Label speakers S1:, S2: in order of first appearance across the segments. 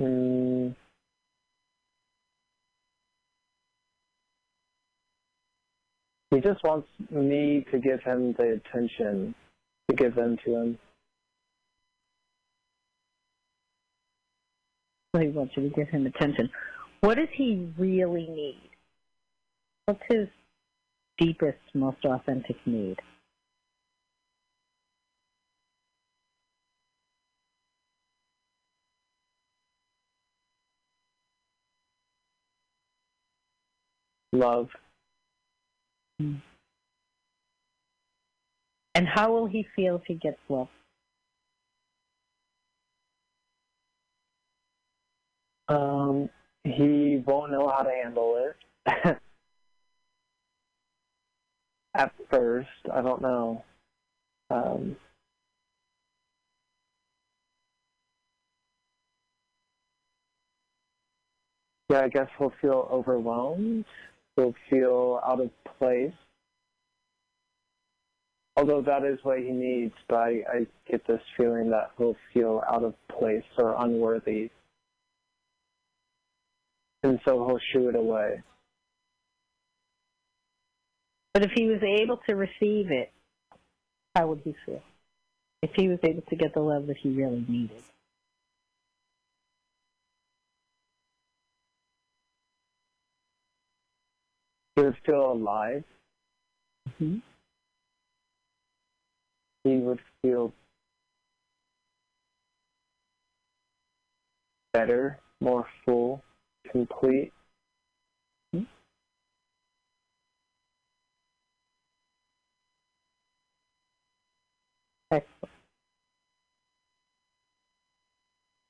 S1: Mm. He just wants me to give him the attention to give them to him.
S2: He wants you to give him attention. What does he really need? What's his deepest, most authentic need?
S1: Love.
S2: And how will he feel if he gets love?
S1: Um, he won't know how to handle it. At first, I don't know. Um, yeah, I guess he'll feel overwhelmed. He'll feel out of place. Although that is what he needs, but I, I get this feeling that he'll feel out of place or unworthy and so he'll shoo it away.
S2: But if he was able to receive it, how would he feel? If he was able to get the love that he really needed.
S1: He would feel alive.
S2: Mm-hmm.
S1: He would feel better, more full complete.
S2: Excellent.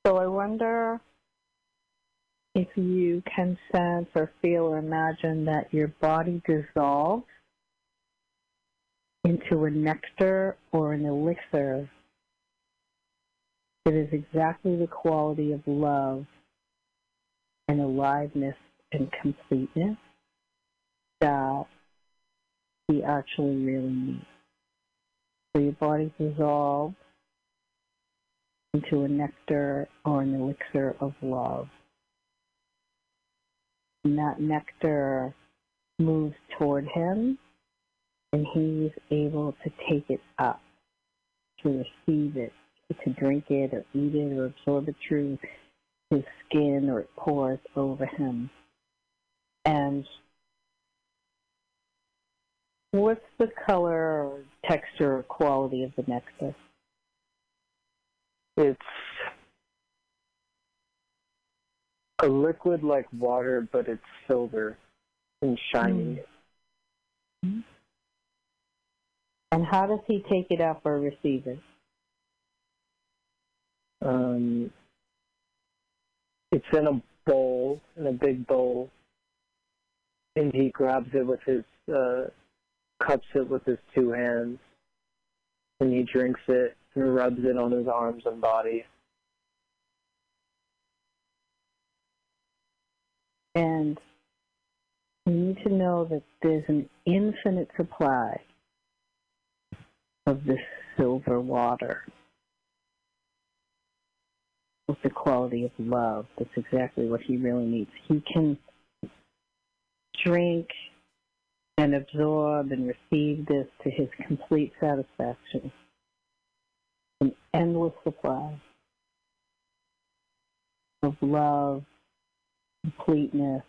S2: So I wonder if you can sense or feel or imagine that your body dissolves into a nectar or an elixir that is exactly the quality of love and aliveness and completeness that he actually really needs. So your body dissolves into a nectar or an elixir of love. That nectar moves toward him and he's able to take it up, to receive it, to drink it or eat it or absorb it through his skin or it pours over him. And what's the color or texture or quality of the nectar?
S1: It's a liquid like water, but it's silver and shiny.
S2: Mm-hmm. And how does he take it up or receive it?
S1: Um, it's in a bowl, in a big bowl, and he grabs it with his, uh, cups it with his two hands, and he drinks it and rubs it on his arms and body.
S2: And you need to know that there's an infinite supply of this silver water with the quality of love. That's exactly what he really needs. He can drink and absorb and receive this to his complete satisfaction. An endless supply of love, completeness,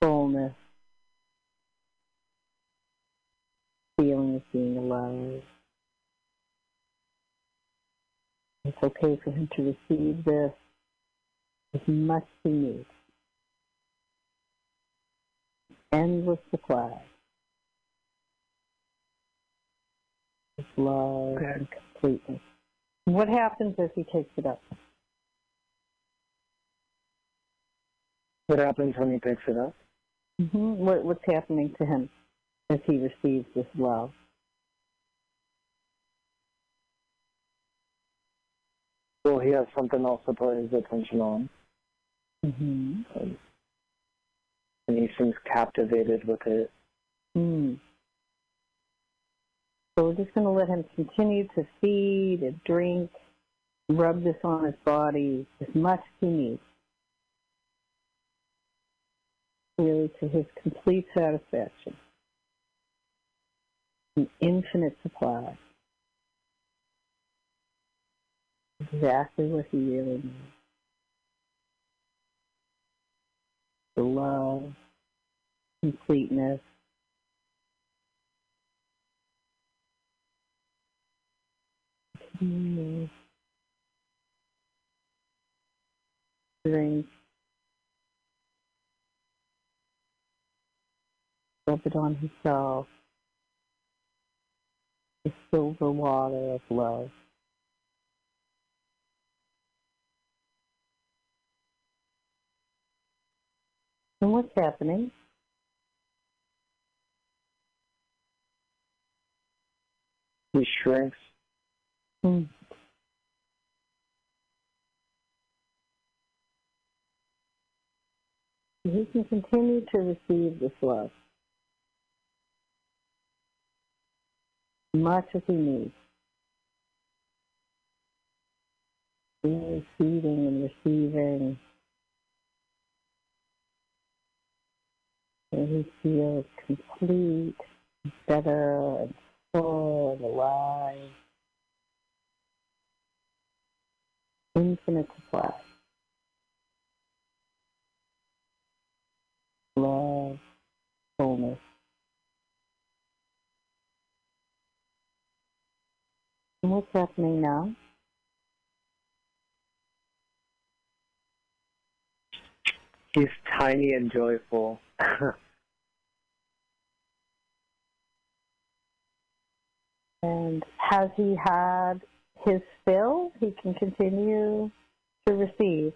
S2: fullness, feeling of being alive. It's okay for him to receive this as much as he needs. Endless supply of love and completeness. What happens as he takes it up?
S1: What happens when he picks it up?
S2: hmm What, what's happening to him as he receives this love?
S1: Well, he has something else to put his attention on,
S2: hmm
S1: um, and he seems captivated with it.
S2: Mm. So we're just going to let him continue to feed and drink rub this on his body as much as he needs. Really to his complete satisfaction. An infinite supply. Exactly what he really needs. The love, completeness. Drink. Rub it on himself. The silver water of love. And what's happening?
S1: He shrinks.
S2: Mm. He can continue to receive this love. Much as he needs. Receiving and receiving. And he feels complete, better, and full and alive. infinite supply. Love, wholeness. And what's happening now?
S1: He's tiny and joyful.
S2: and has he had his fill? He can continue to receive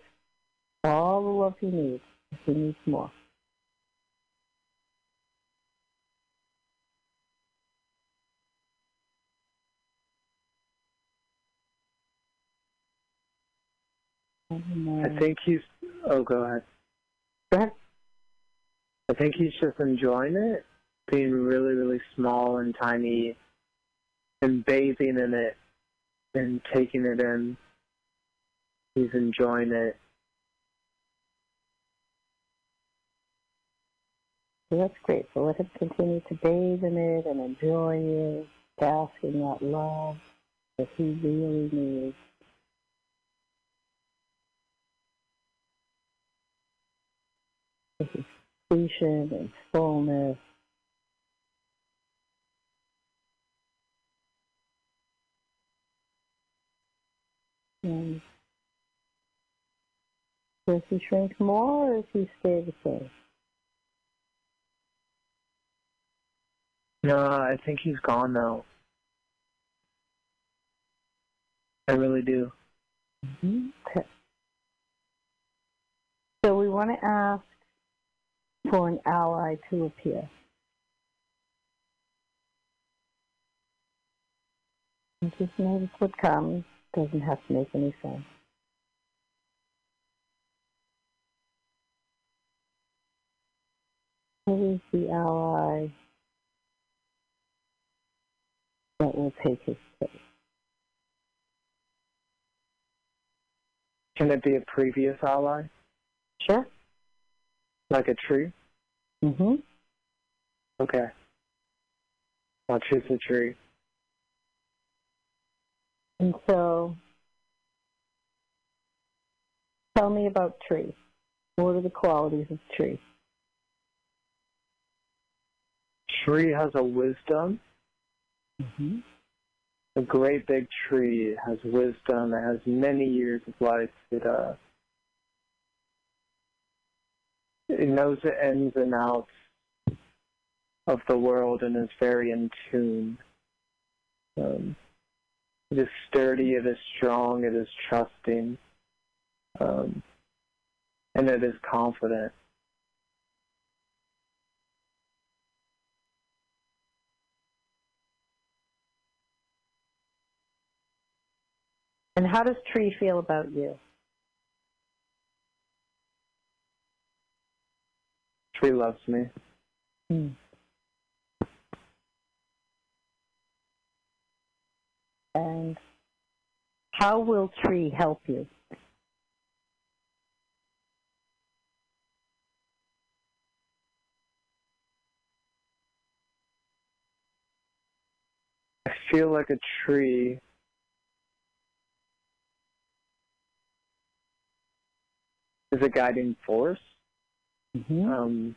S2: all the love he needs if he needs more.
S1: I think he's. Oh, go ahead.
S2: Go ahead.
S1: I think he's just enjoying it, being really, really small and tiny, and bathing in it, and taking it in. He's enjoying it.
S2: So that's great. So let him continue to bathe in it and enjoy it, bask in that love that he really needs. Is and fullness. And does he shrink more or does he stay the same?
S1: No, I think he's gone now. I really do.
S2: Mm-hmm. Okay. So we want to ask for an ally to appear. And just notice what comes. Doesn't have to make any sense. Who is the ally that will take his place?
S1: Can it be a previous ally,
S2: Sure.
S1: like a tree?
S2: Mm-hmm.
S1: Okay. I'll choose the tree.
S2: And so, tell me about tree. What are the qualities of tree?
S1: Tree has a wisdom.
S2: Mm-hmm.
S1: A great big tree has wisdom. It has many years of life. It uh, it knows the ins and outs of the world and is very in tune. Um, it is sturdy. It is strong. It is trusting. Um, and it is confident.
S2: And how does tree feel about you?
S1: Tree loves me.
S2: Hmm. And How will tree help you?
S1: I feel like a tree is a guiding force
S2: Mm-hmm.
S1: um,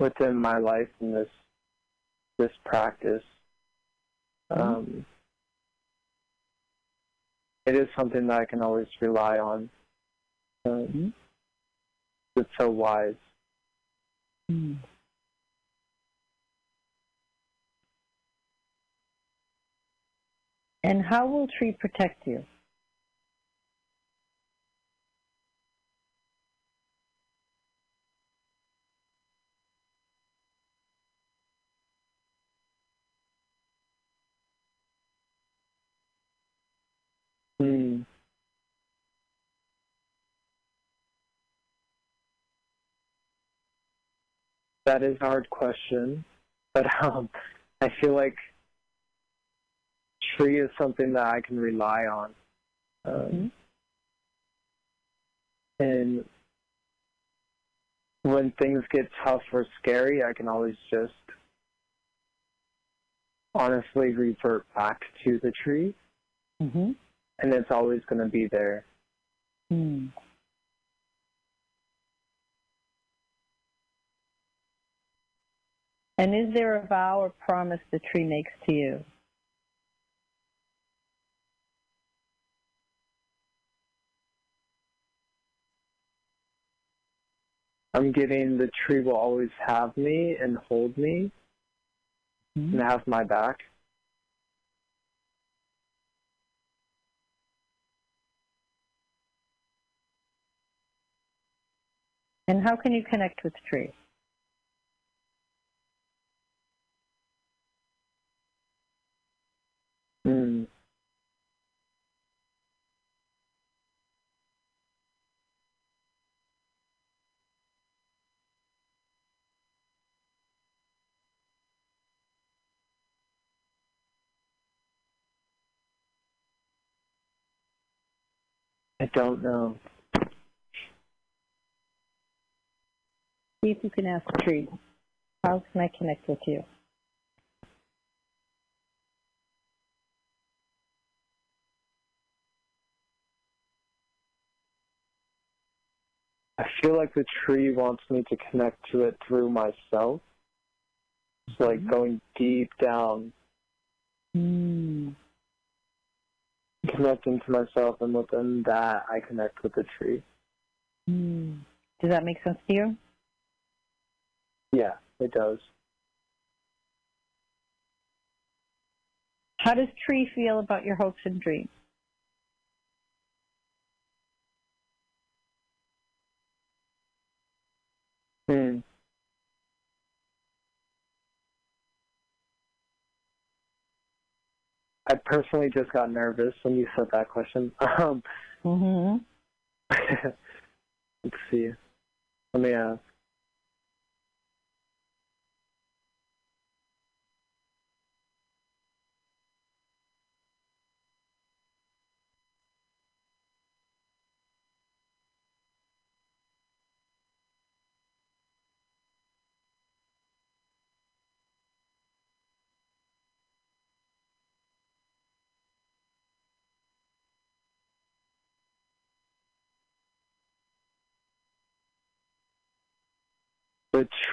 S1: within my life in this this practice. Um, it is something that I can always rely on. Um,
S2: Mhm.
S1: It's so wise.
S2: Mm. And how will tree protect you?
S1: Hmm. That is a hard question, but um, I feel like tree is something that I can rely on. Um,
S2: Mhm.
S1: And when things get tough or scary, I can always just honestly revert back to the tree,
S2: Mm-hmm.
S1: And it's always going to be there.
S2: Mm. And is there a vow or promise the tree makes to you?
S1: I'm getting the tree will always have me and hold me and have my back.
S2: And how can you connect with trees?
S1: Mm. I don't know.
S2: See if you can ask tree. How can I connect with you?
S1: I feel like the tree wants me to connect to it through myself. It's like
S2: Mhm.
S1: going deep down,
S2: Mm.
S1: connecting to myself, and within that, I connect with the tree.
S2: Mm. Does that make sense to you?
S1: Yeah, it does.
S2: How does tree feel about your hopes and dreams?
S1: Hmm. I personally just got nervous when you said that question. Um,
S2: Mm-hmm.
S1: let's see. Let me ask.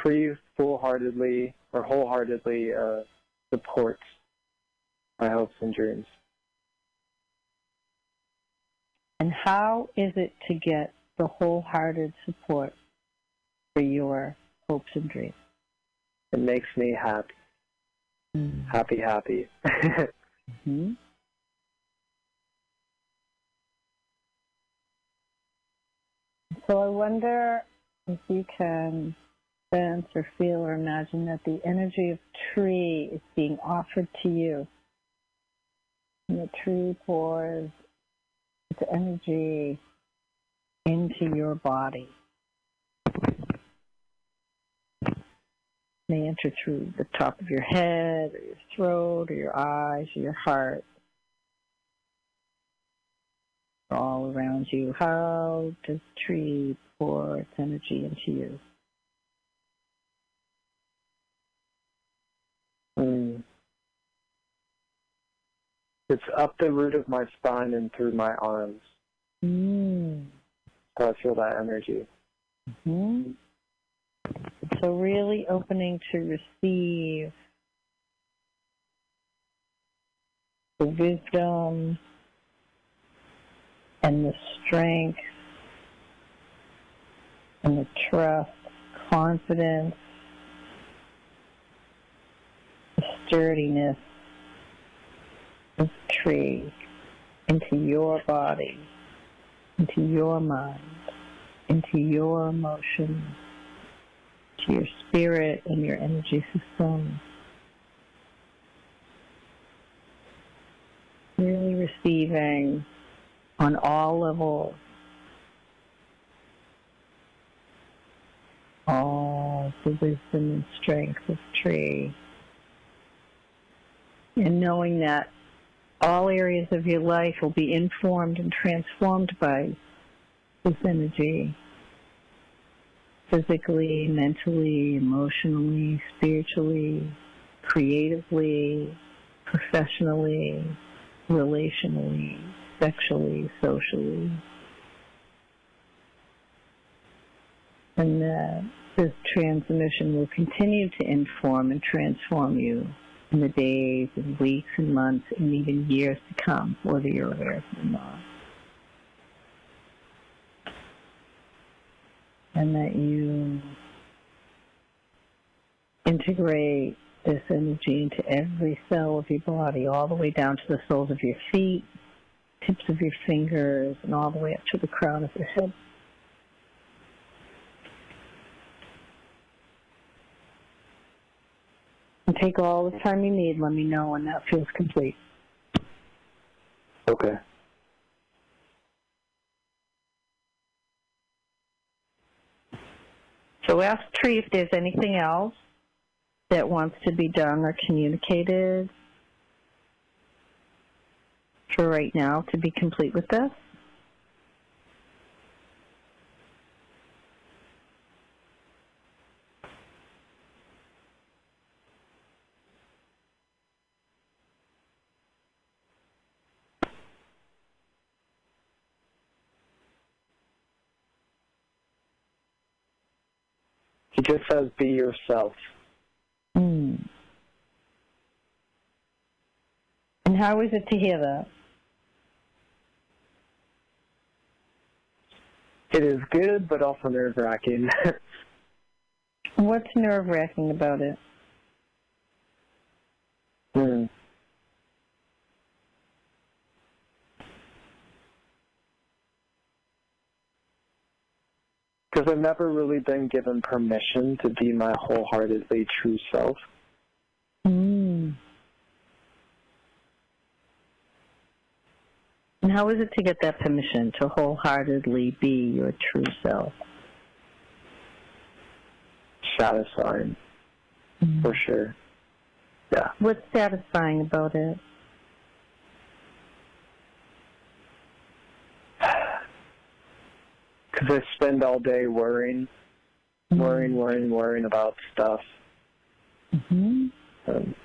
S1: Tree full-heartedly or wholeheartedly uh, supports my hopes and dreams.
S2: And how is it to get the wholehearted support for your hopes and dreams?
S1: It makes me happy, happy, happy.
S2: Mm-hmm. So I wonder if you can sense or feel or imagine that the energy of tree is being offered to you. And the tree pours its energy into your body. May enter through the top of your head or your throat or your eyes or your heart all around you. How does tree pour its energy into you?
S1: It's up the root of my spine and through my arms.
S2: Mm.
S1: So I feel that energy.
S2: hmm So really opening to receive the wisdom and the strength and the trust, confidence, the sturdiness of tree into your body, into your mind, into your emotions, to your spirit and your energy system. Really receiving on all levels all the wisdom and strength of tree. And knowing that all areas of your life will be informed and transformed by this energy physically, mentally, emotionally, spiritually, creatively, professionally, relationally, sexually, socially. And that this transmission will continue to inform and transform you in the days and weeks and months and even years to come, whether you're aware of it or not. And that you integrate this energy into every cell of your body, all the way down to the soles of your feet, tips of your fingers, and all the way up to the crown of your head. And take all the time you need. Let me know when that feels complete.
S1: Okay.
S2: So ask Tree if there's anything else that wants to be done or communicated for right now to be complete with this.
S1: Just says, be yourself.
S2: Hmm. And how is it to hear that?
S1: It is good, but also nerve wracking.
S2: What's nerve wracking about it?
S1: hmm. I've never really been given permission to be my wholeheartedly true self.
S2: Hmm. And how is it to get that permission to wholeheartedly be your true self?
S1: Satisfying, for sure. Yeah.
S2: What's satisfying about it?
S1: I spend all day worrying, worrying, worrying, worrying about stuff.
S2: hmm
S1: Um,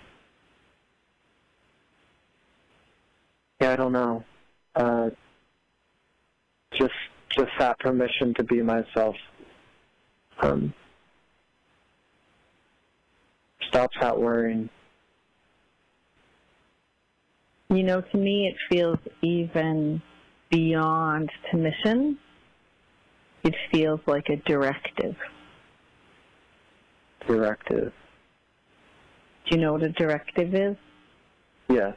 S1: yeah, I don't know. Uh, just, just that permission to be myself. Um, stops that worrying.
S2: You know, to me, it feels even beyond permission. It feels like a directive.
S1: Directive.
S2: Do you know what a directive is?
S1: Yes.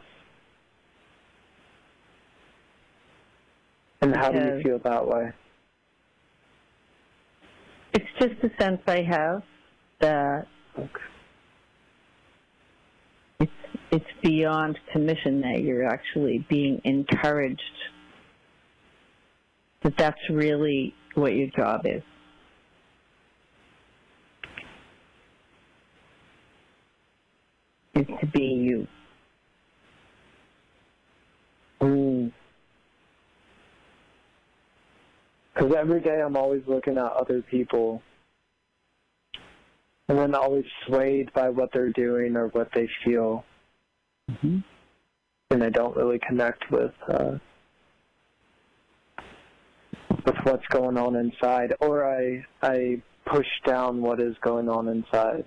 S1: And how do you feel that way?
S2: It's just a sense I have that
S1: Okay.
S2: it's it's beyond permission that you're actually being encouraged that that's really what your job is. Is to be you.
S1: Mm. Because every day I'm always looking at other people and then always swayed by what they're doing or what they feel.
S2: Mm-hmm.
S1: And I don't really connect with uh, with what's going on inside, or I I push down what is going on inside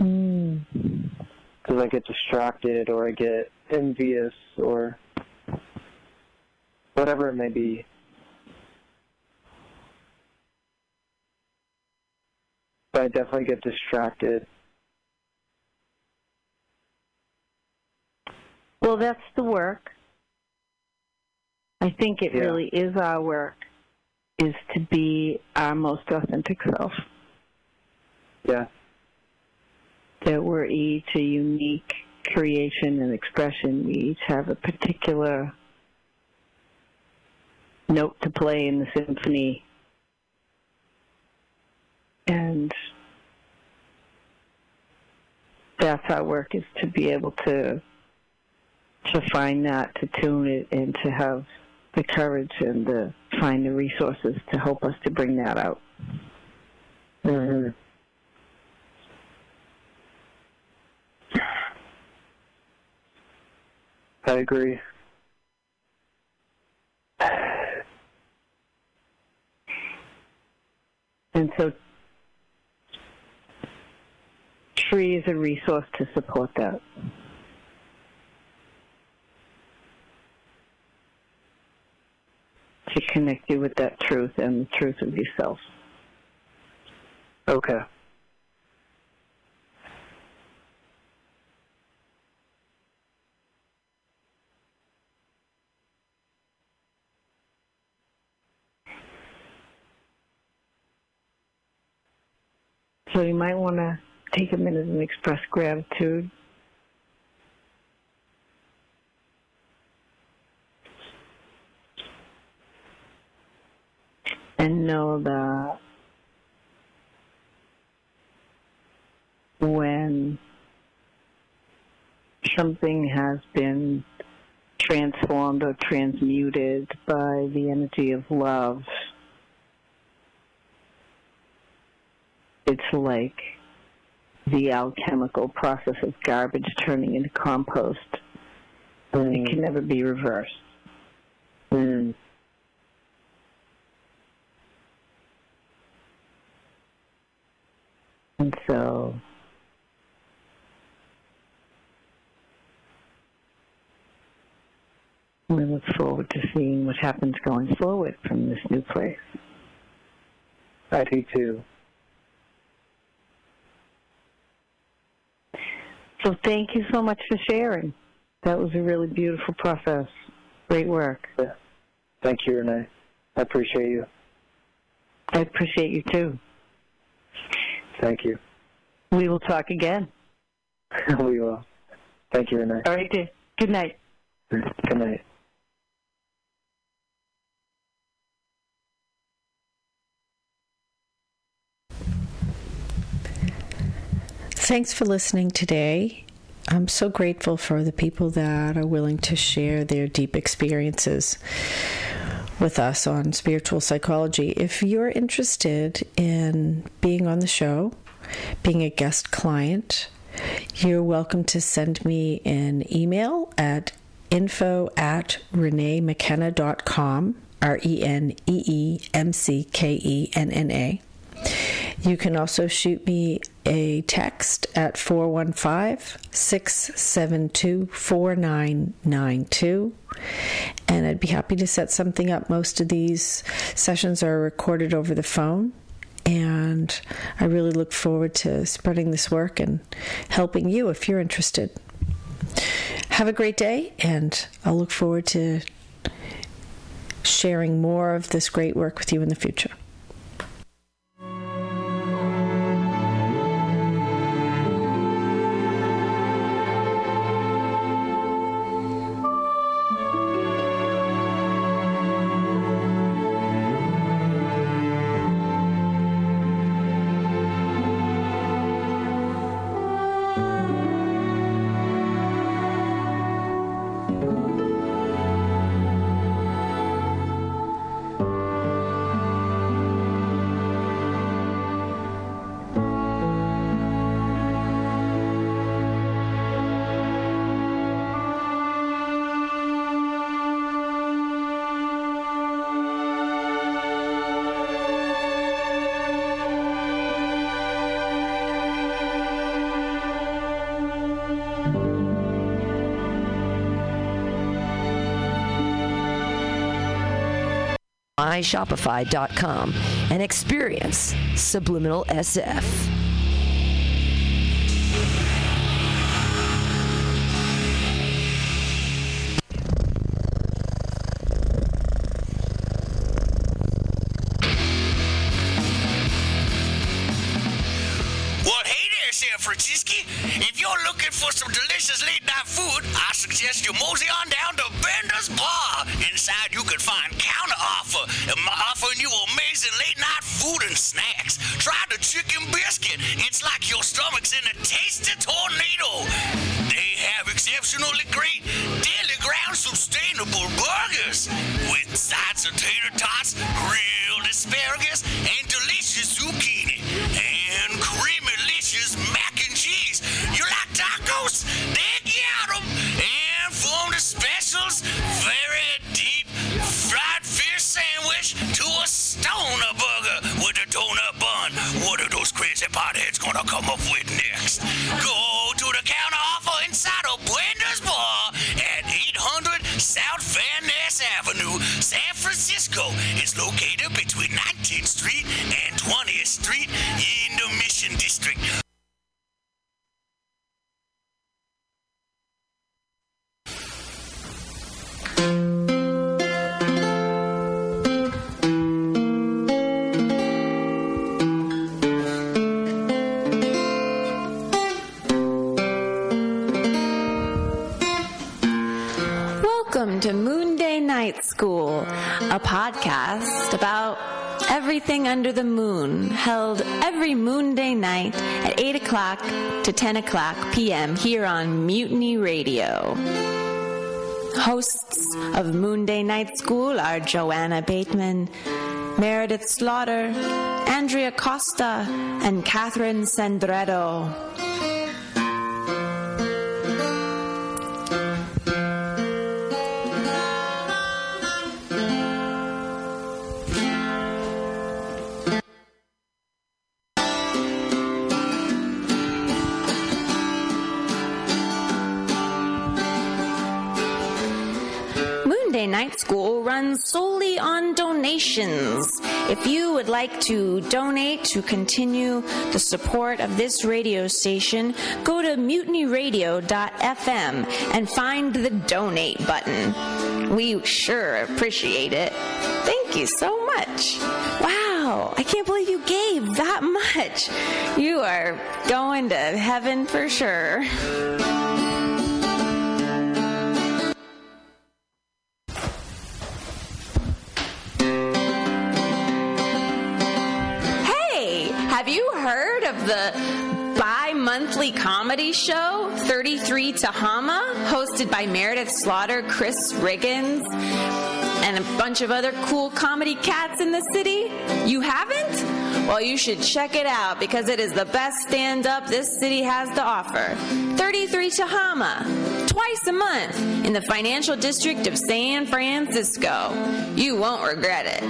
S2: Mm.
S1: because I get distracted or I get envious or whatever it may be. But I definitely get distracted.
S2: Well, that's the work. I think it
S1: Yeah.
S2: really is our work, is to be our most authentic self.
S1: Yeah.
S2: That we're each a unique creation and expression. We each have a particular note to play in the symphony. And that's our work is to be able to to find that, to tune it, and to have the courage and to find the resources to help us to bring that out.
S1: hmm I agree.
S2: And so tree is a resource to support that. To connect you with that truth and the truth of yourself.
S1: Okay.
S2: So you might want to take a minute and express gratitude. And know that when something has been transformed or transmuted by the energy of love, it's like the alchemical process of garbage turning into compost. It can never be reversed.
S1: Mm.
S2: And so we look forward to seeing what happens going forward from this new place.
S1: I do too.
S2: So thank you so much for sharing. That was a really beautiful process. Great work. Yeah.
S1: Thank you, Renee. I appreciate you.
S2: I appreciate you too.
S1: Thank you.
S2: We will talk again.
S1: we will. Thank you, Renee.
S2: All right, dear. Good night.
S1: Good night.
S3: Thanks for listening today. I'm so grateful for the people that are willing to share their deep experiences with us on spiritual psychology. If you're interested in being on the show, being a guest client, you're welcome to send me an email at info at reneemckenna.com, R E N E E M C K E N N A. You can also shoot me a text at 415 672 4992. And I'd be happy to set something up. Most of these sessions are recorded over the phone. And I really look forward to spreading this work and helping you if you're interested. Have a great day, and I'll look forward to sharing more of this great work with you in the future.
S4: myshopify.com and experience Subliminal SF.
S5: To
S6: 10 o'clock p.m. here on Mutiny Radio. Hosts of Moonday Night School are Joanna Bateman, Meredith Slaughter, Andrea Costa, and Catherine Sandretto. Solely on donations. If you would like to donate to continue the support of this radio station, go to mutinyradio.fm and find the donate button. We sure appreciate it. Thank you so much. Wow, I can't believe you gave that much. You are going to heaven for sure. Of the bi monthly comedy show 33 Tehama, hosted by Meredith Slaughter, Chris Riggins, and a bunch of other cool comedy cats in the city? You haven't? Well, you should check it out because it is the best stand up this city has to offer. 33 Tehama, twice a month in the financial district of San Francisco. You won't regret it.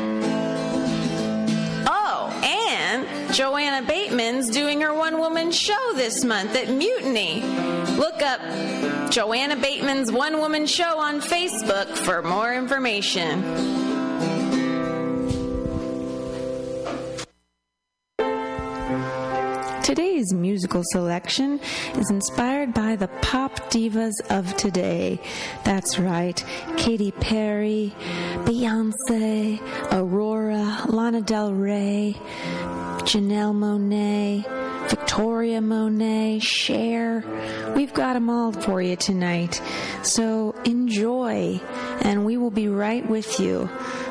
S6: Oh, and Joanna Bateman's doing her one woman show this month at Mutiny. Look up Joanna Bateman's one woman show on Facebook for more information. Today's musical selection is inspired by the pop divas of today. That's right, Katy Perry, Beyonce, Aurora, Lana Del Rey, Janelle Monáe, Victoria Monet, Cher. We've got them all for you tonight. So enjoy, and we will be right with you.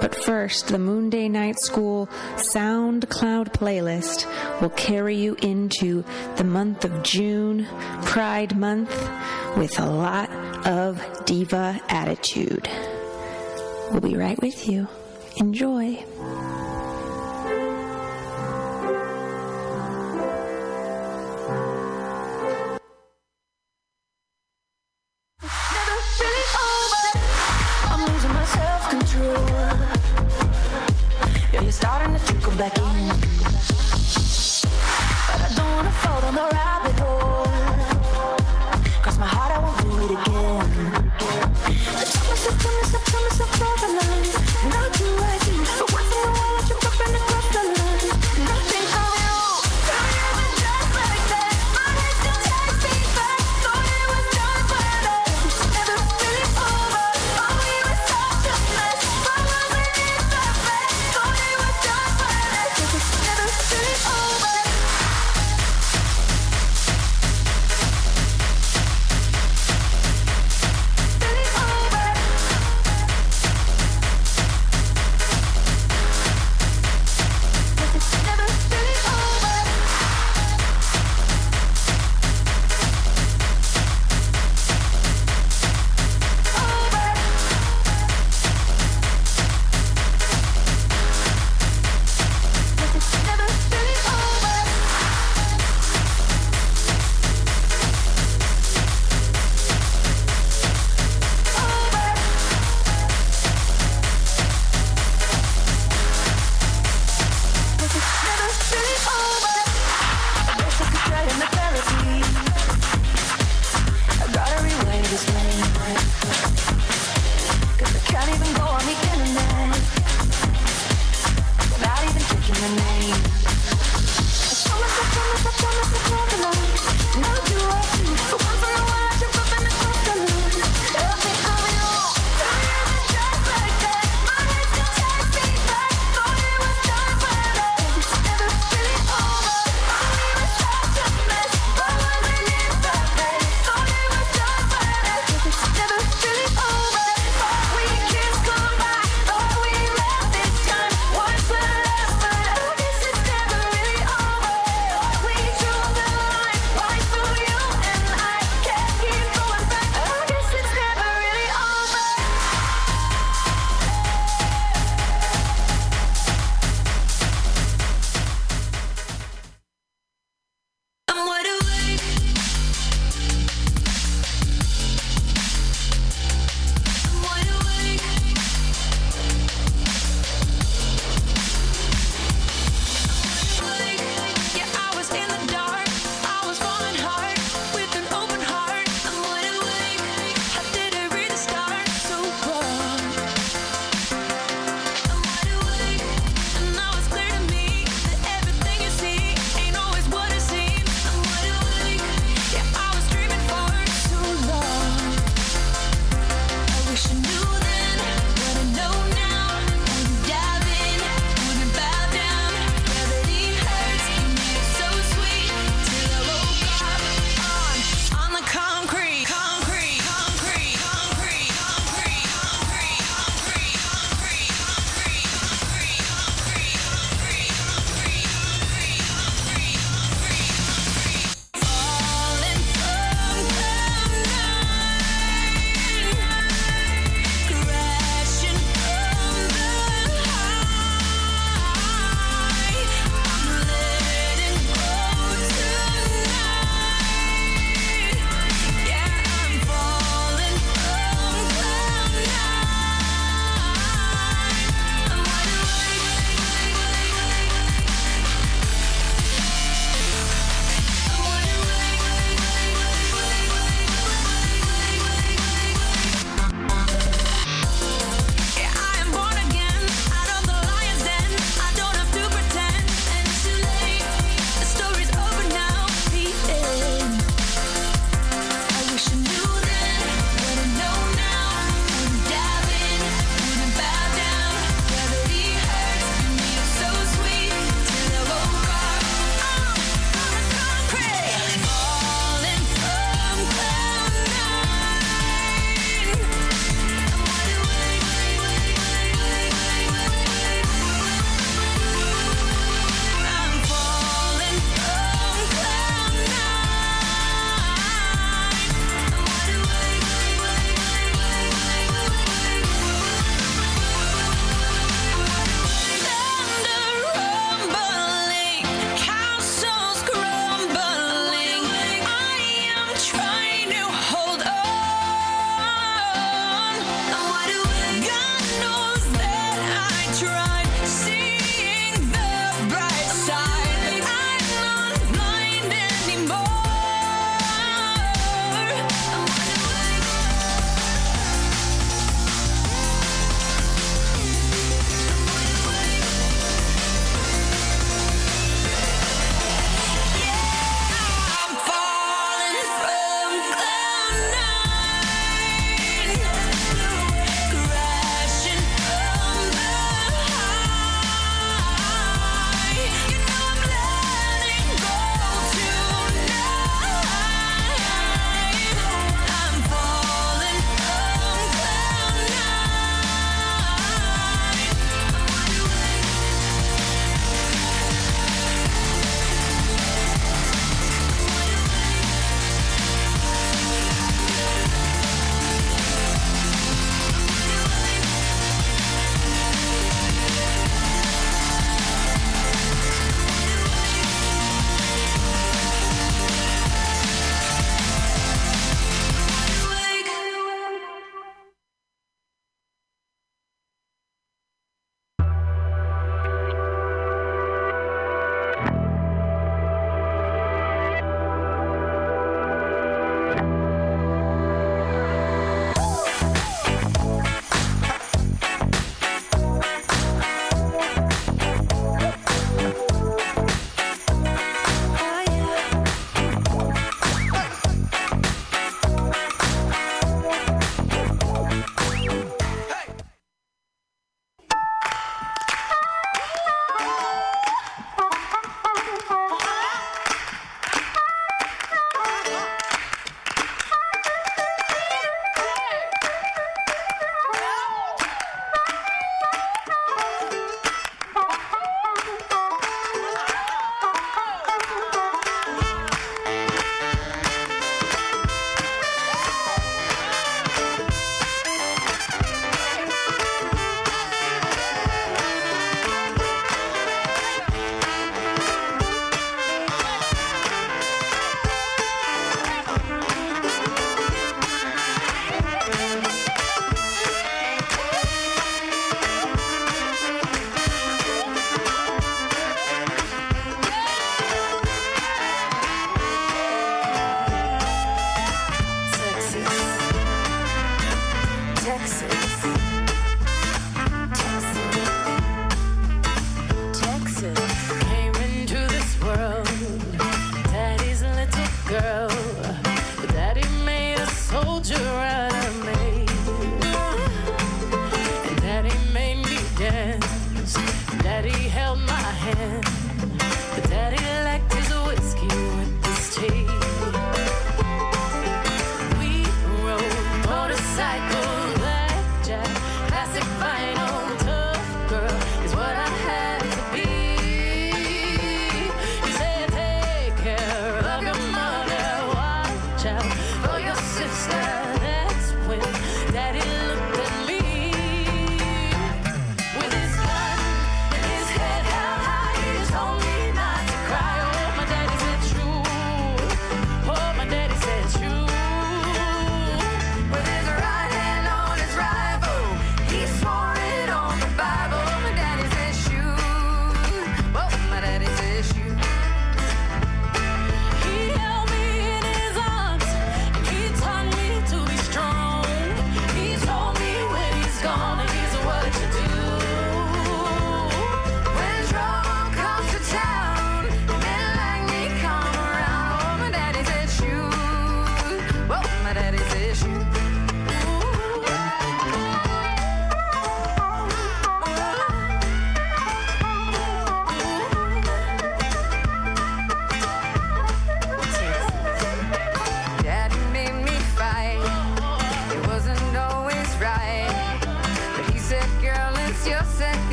S6: But first, the Moonday Night School SoundCloud playlist will carry you into the month of June, Pride Month, with a lot of diva attitude. We'll be right with you. Enjoy.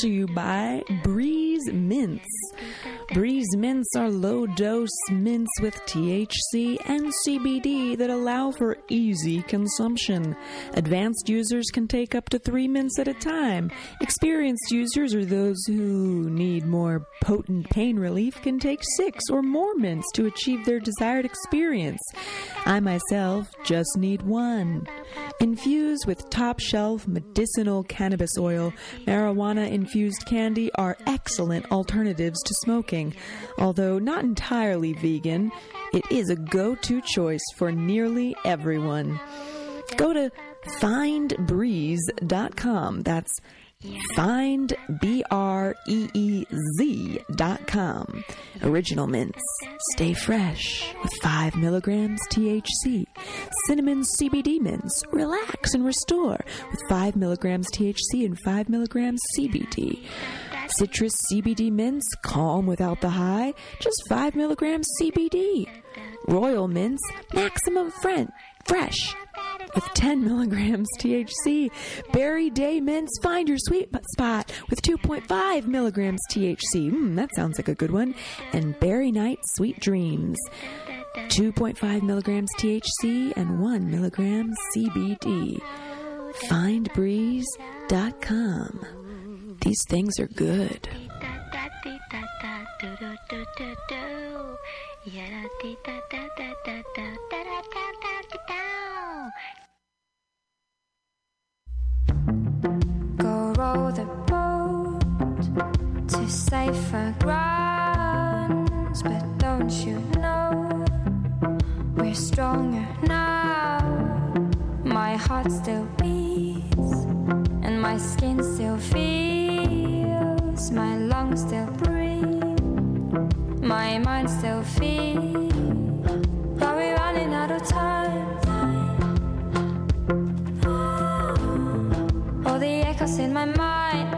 S7: To you
S8: by
S6: Breeze Mints. Breeze Mints are low dose with THC and CBD that allow for easy consumption. Advanced users can take up to three mints at a time. Experienced users or those who need more potent pain relief can take six or more mints to achieve their desired experience. I myself just need one. Infused with top shelf medicinal cannabis oil, marijuana infused candy are excellent alternatives to smoking. Although not entirely vegan, it is a go to choice for nearly everyone. Go to findbreeze.com. That's find b r e e z dot com. Original mints. Stay fresh with 5 milligrams THC. Cinnamon CBD mints. Relax and restore with 5 milligrams THC and 5 milligrams CBD. Citrus CBD mints. Calm without the high. Just 5 milligrams CBD. Royal mints. Maximum friend. Fresh with 10 milligrams THC. Berry Day Mints, find your sweet spot with 2.5 milligrams THC. Mm, that sounds like a good one. And Berry Night Sweet Dreams, 2.5 milligrams THC and 1 milligram CBD. Findbreeze.com. These things are good.
S7: Go row the boat to safer grounds, but don't you know we're stronger now? My heart still beats, my skin still feels, my lungs still breathe, my mind still feels. But we're running out of time. All the echoes in my mind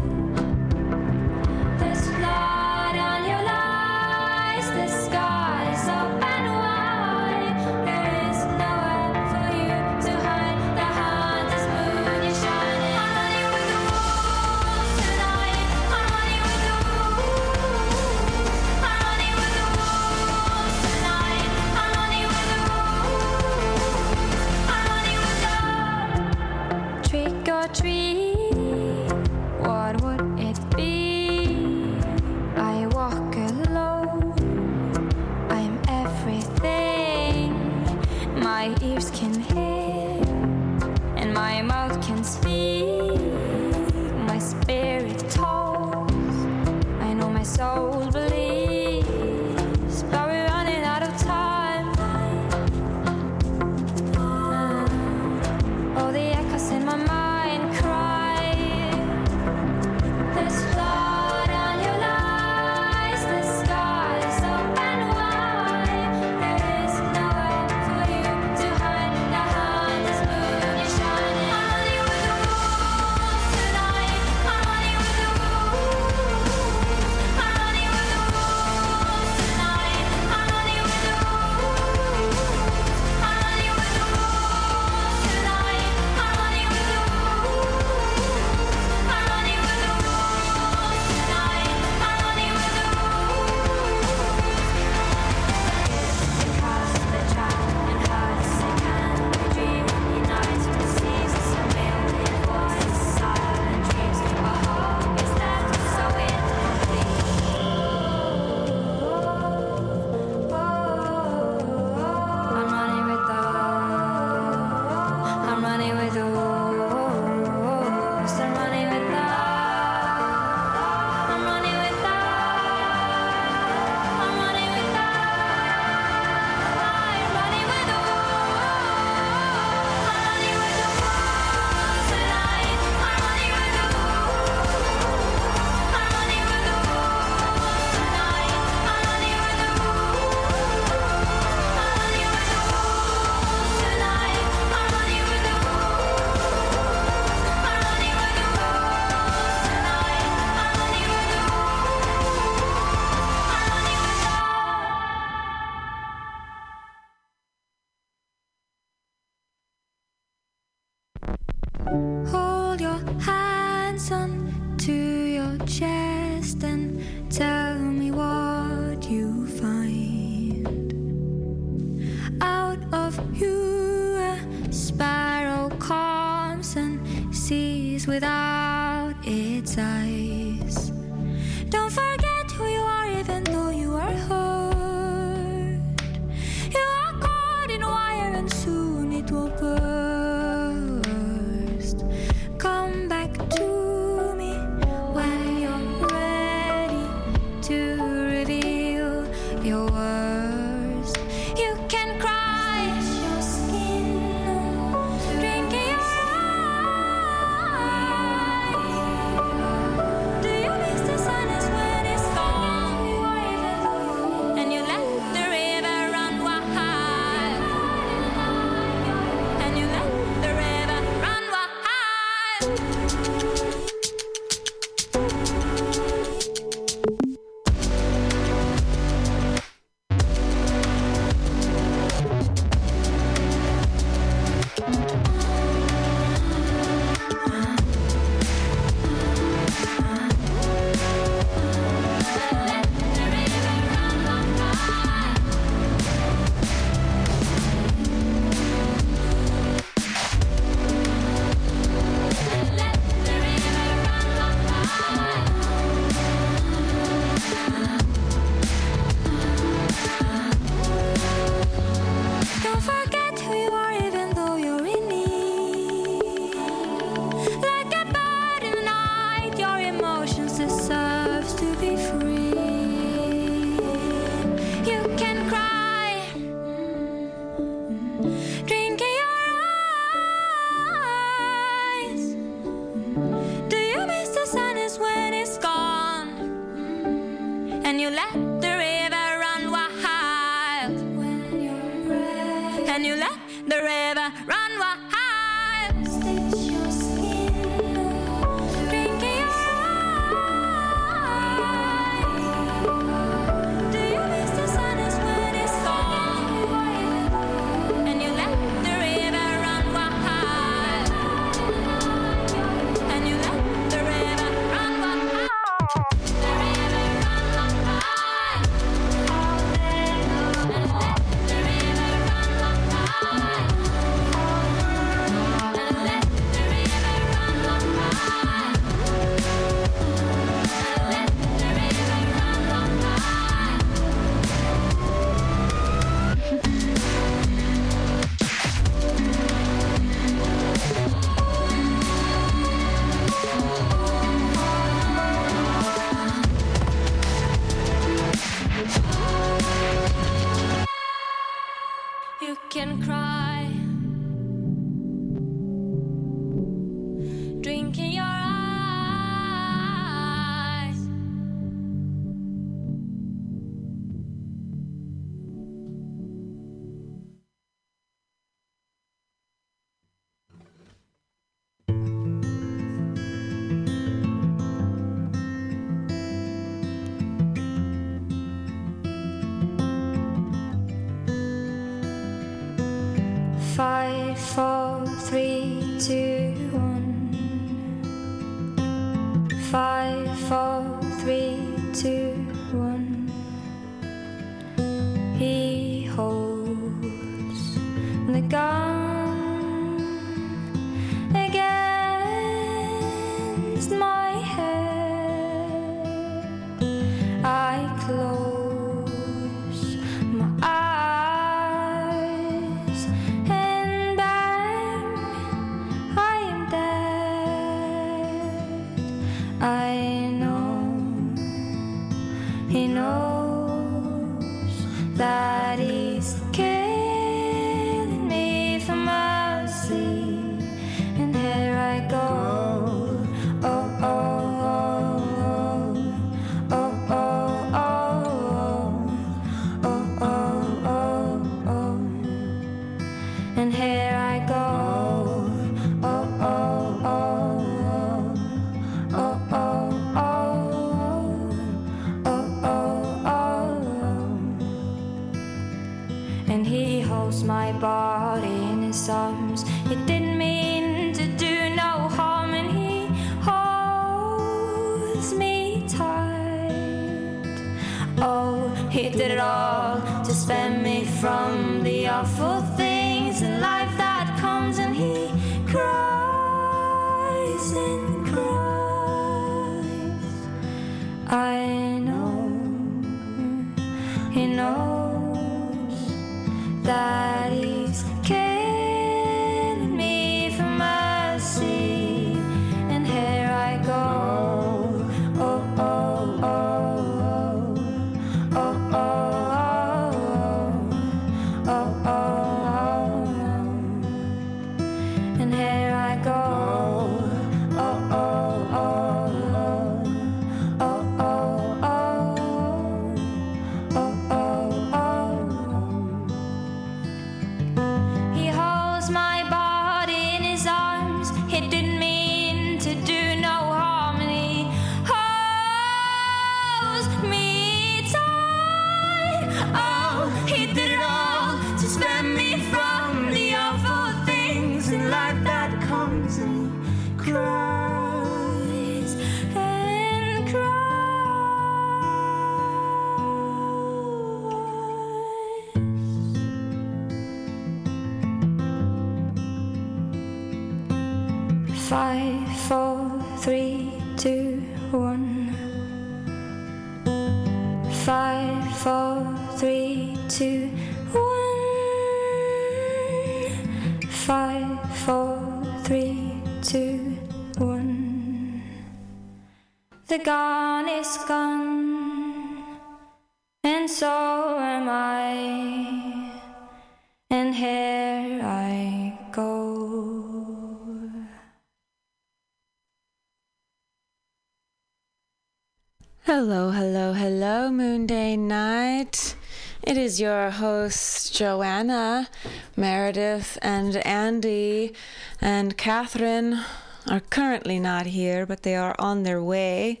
S7: your
S6: host, Joanna, Meredith, and Andy, and Catherine are currently not here, but they are on their way.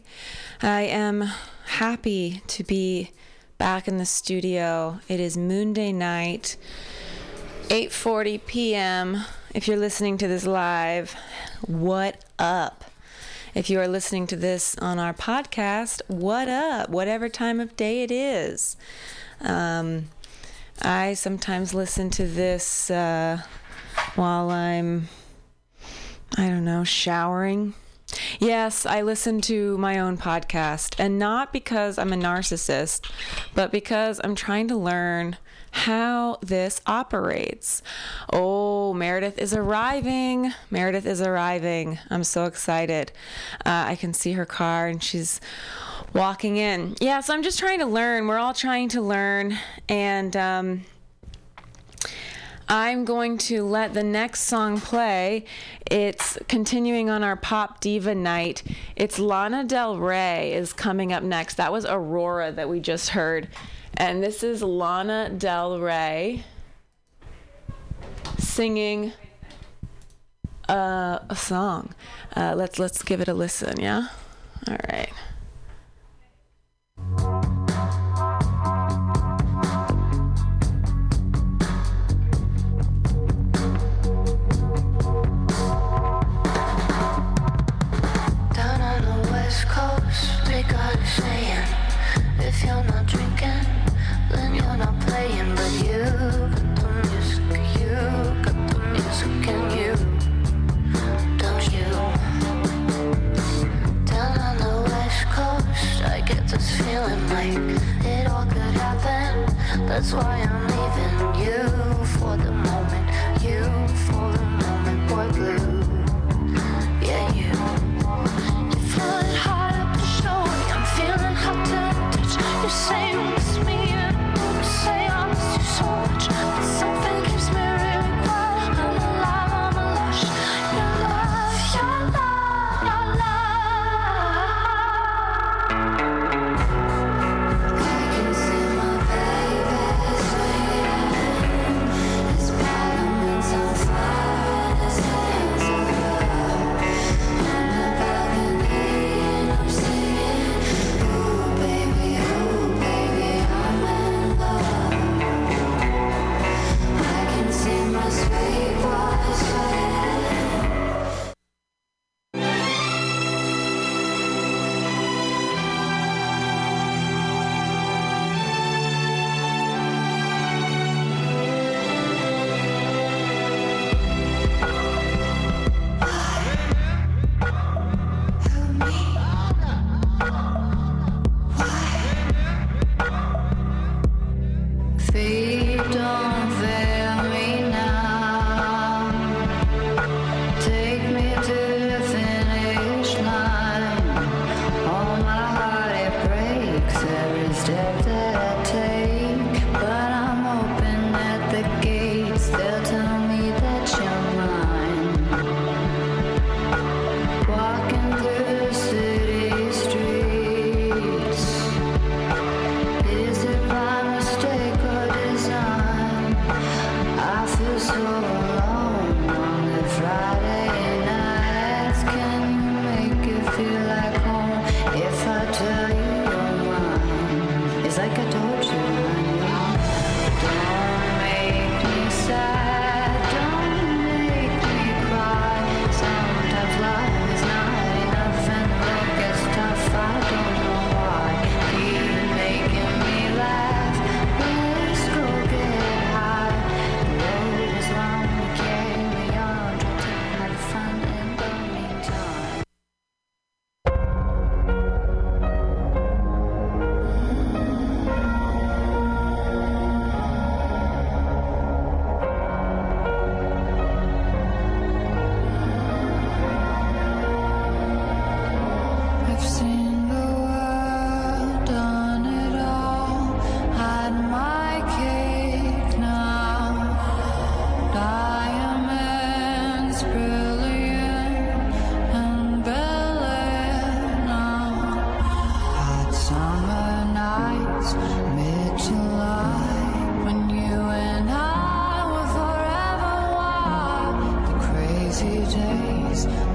S6: I am happy to be back in the studio. It is Moon Day night, 8:40 p.m. If you're listening to this live, what up? If you are listening to this on our podcast, what up? Whatever time of day it is. Um, I sometimes listen to this uh, while I'm, I don't know, showering. Yes, I listen to my own podcast, and not because I'm a narcissist, but because I'm trying to learn how this operates. Oh, Meredith is arriving. Meredith is arriving. I'm so excited. Uh, I can see her car and she's walking in. Yeah, so I'm just trying to learn. We're all trying to learn. And, um, I'm going to let the next song play. It's continuing on our pop diva night. It's Lana Del Rey is coming up next. That was Aurora that we just heard. And this is Lana Del Rey singing uh, a song. Uh, let's let's give it a listen, yeah? All right.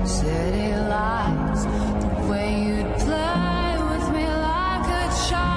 S9: city lights, the way you'd play with me like a child.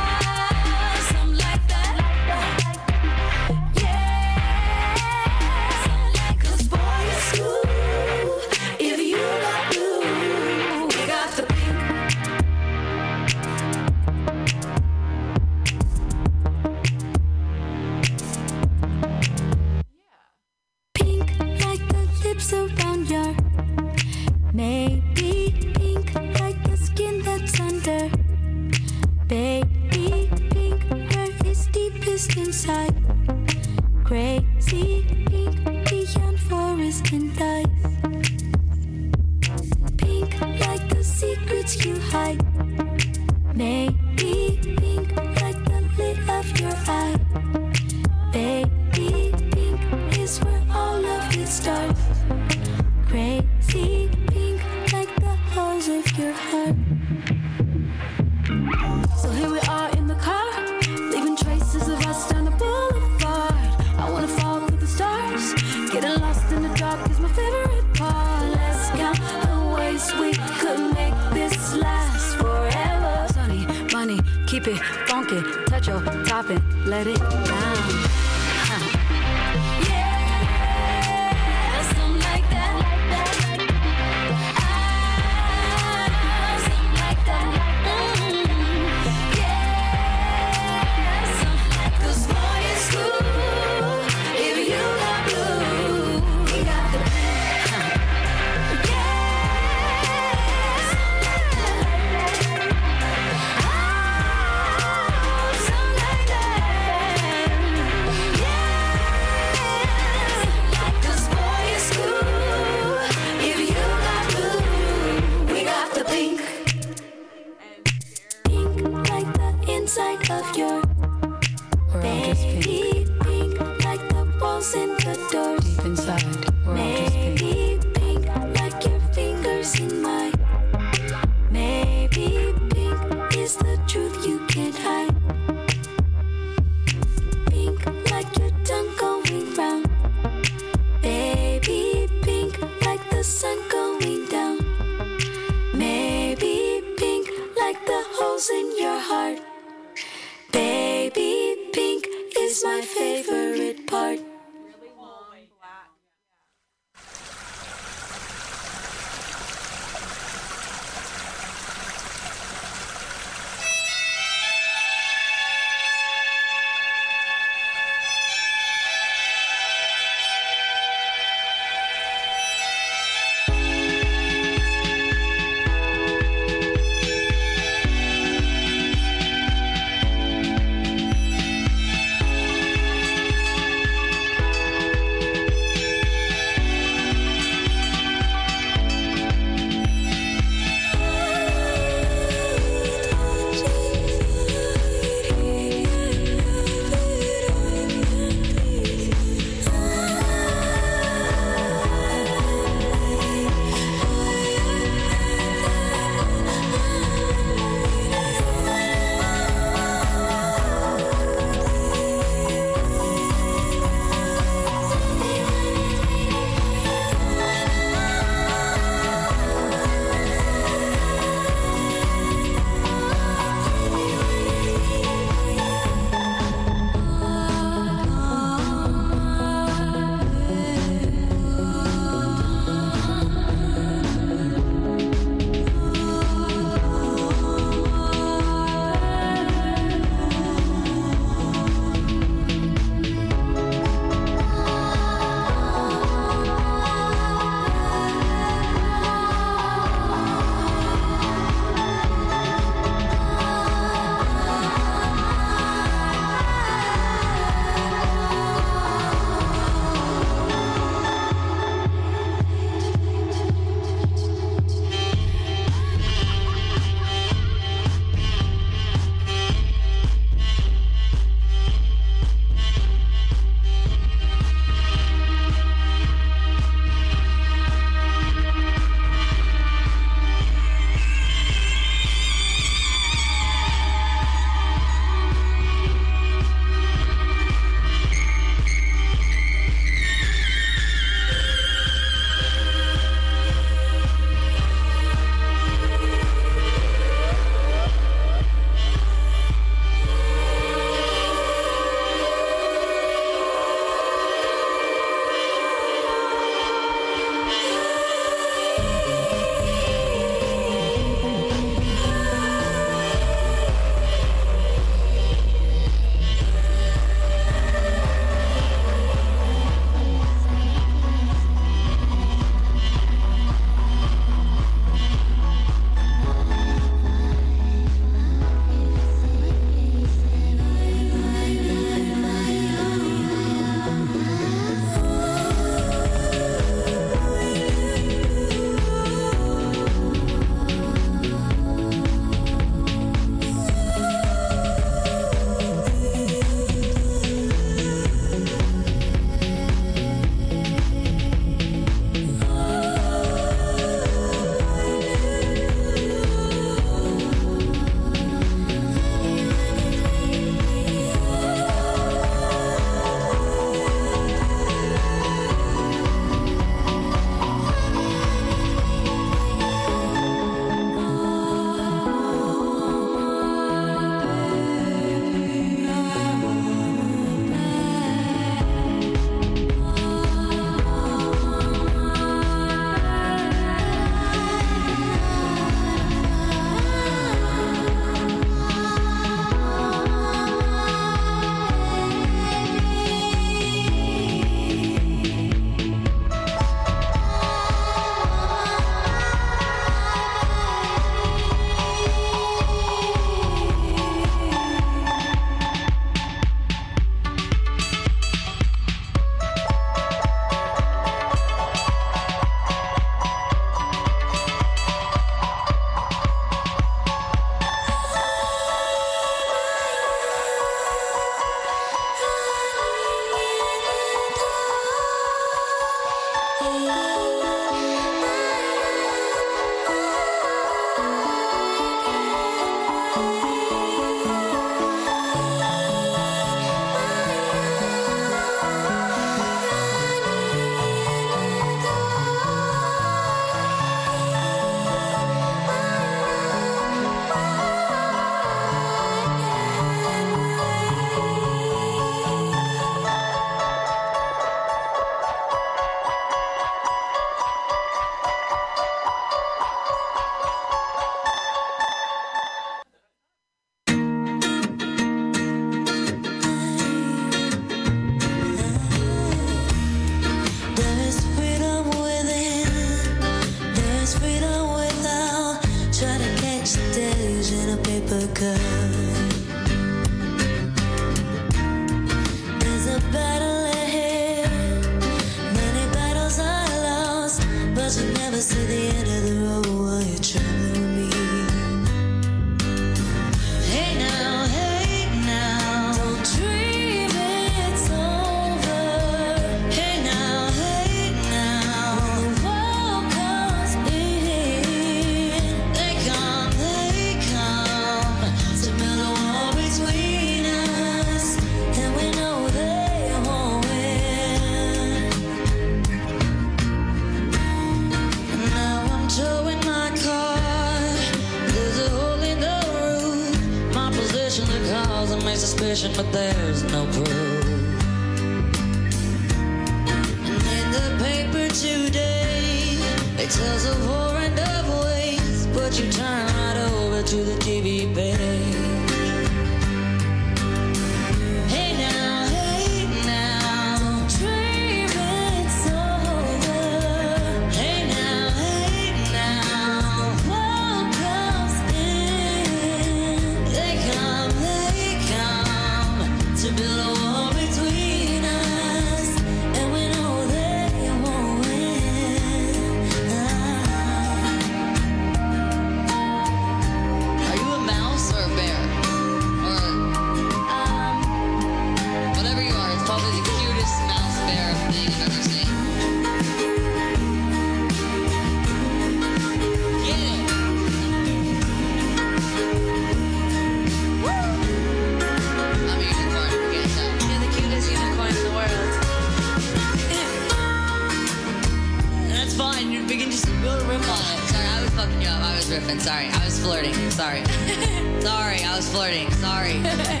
S10: fucked you
S11: up. I was riffing. Sorry. I was flirting. Sorry. Sorry. I was flirting. Sorry. sorry.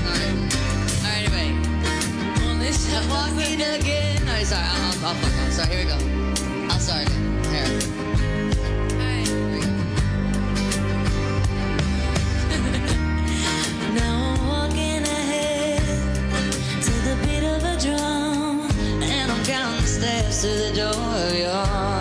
S11: All right, anyway. On this show, walking again. All right, sorry. I'll, I'll, I'll fuck off. Sorry. Here we go. I'll start it. Here.
S12: Drum, and I'm counting steps to the door of your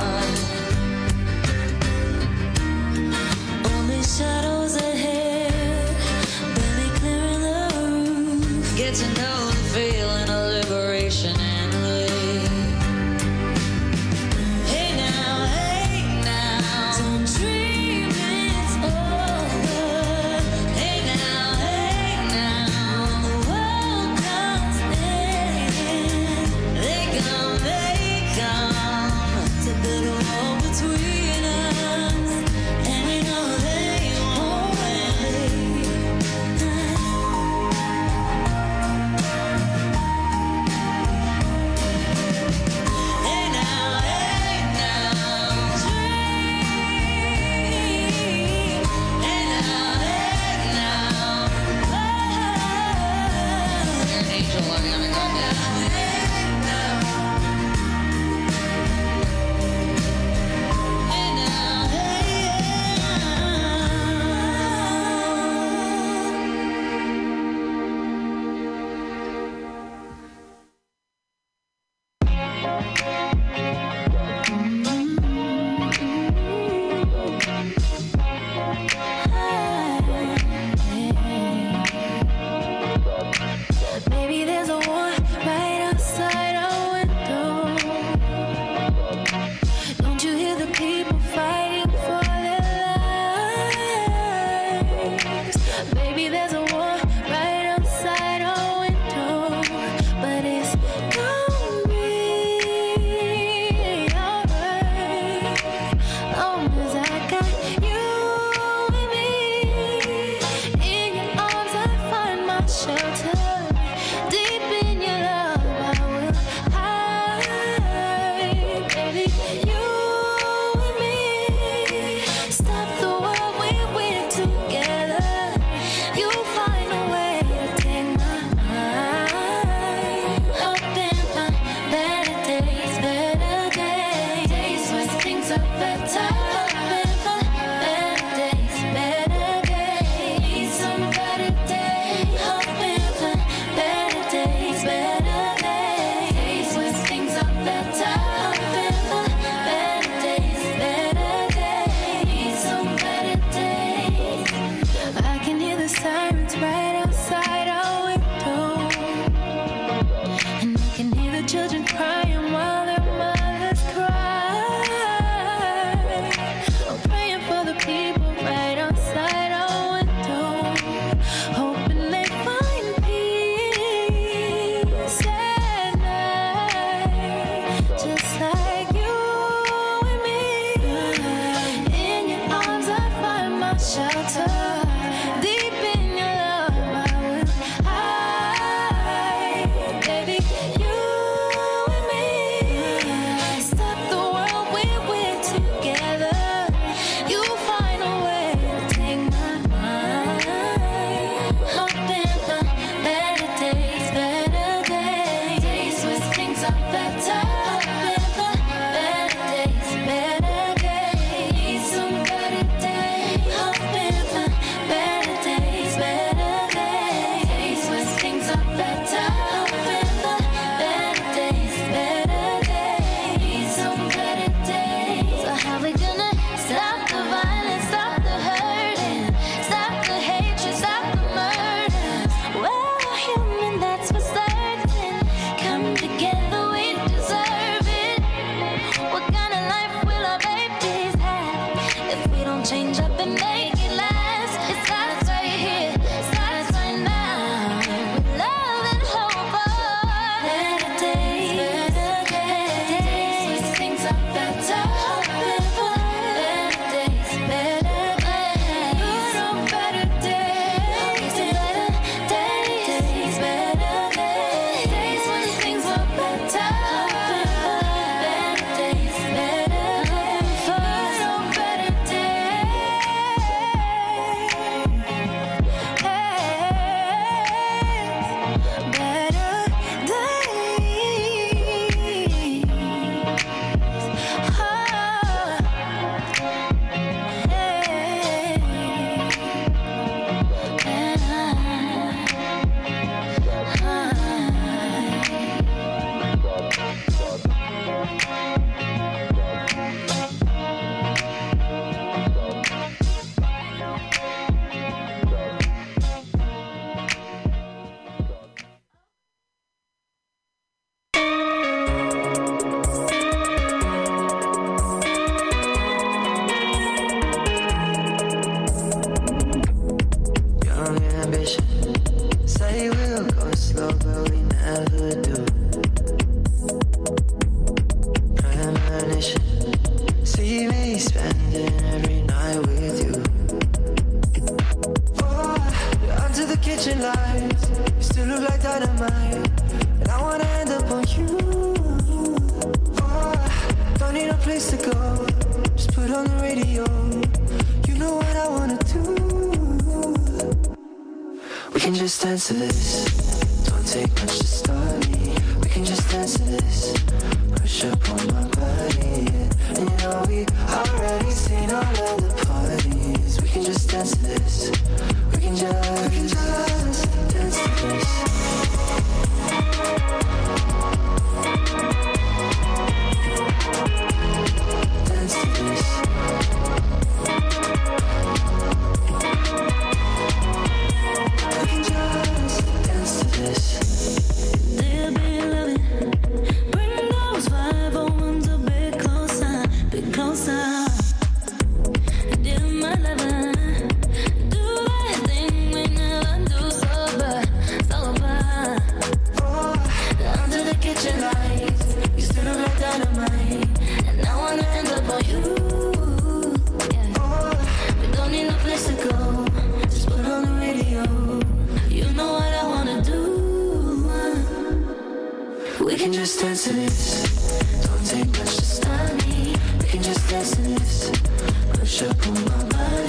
S12: Don't
S13: take much to stop me. We can just dance and lift. Push up on my body.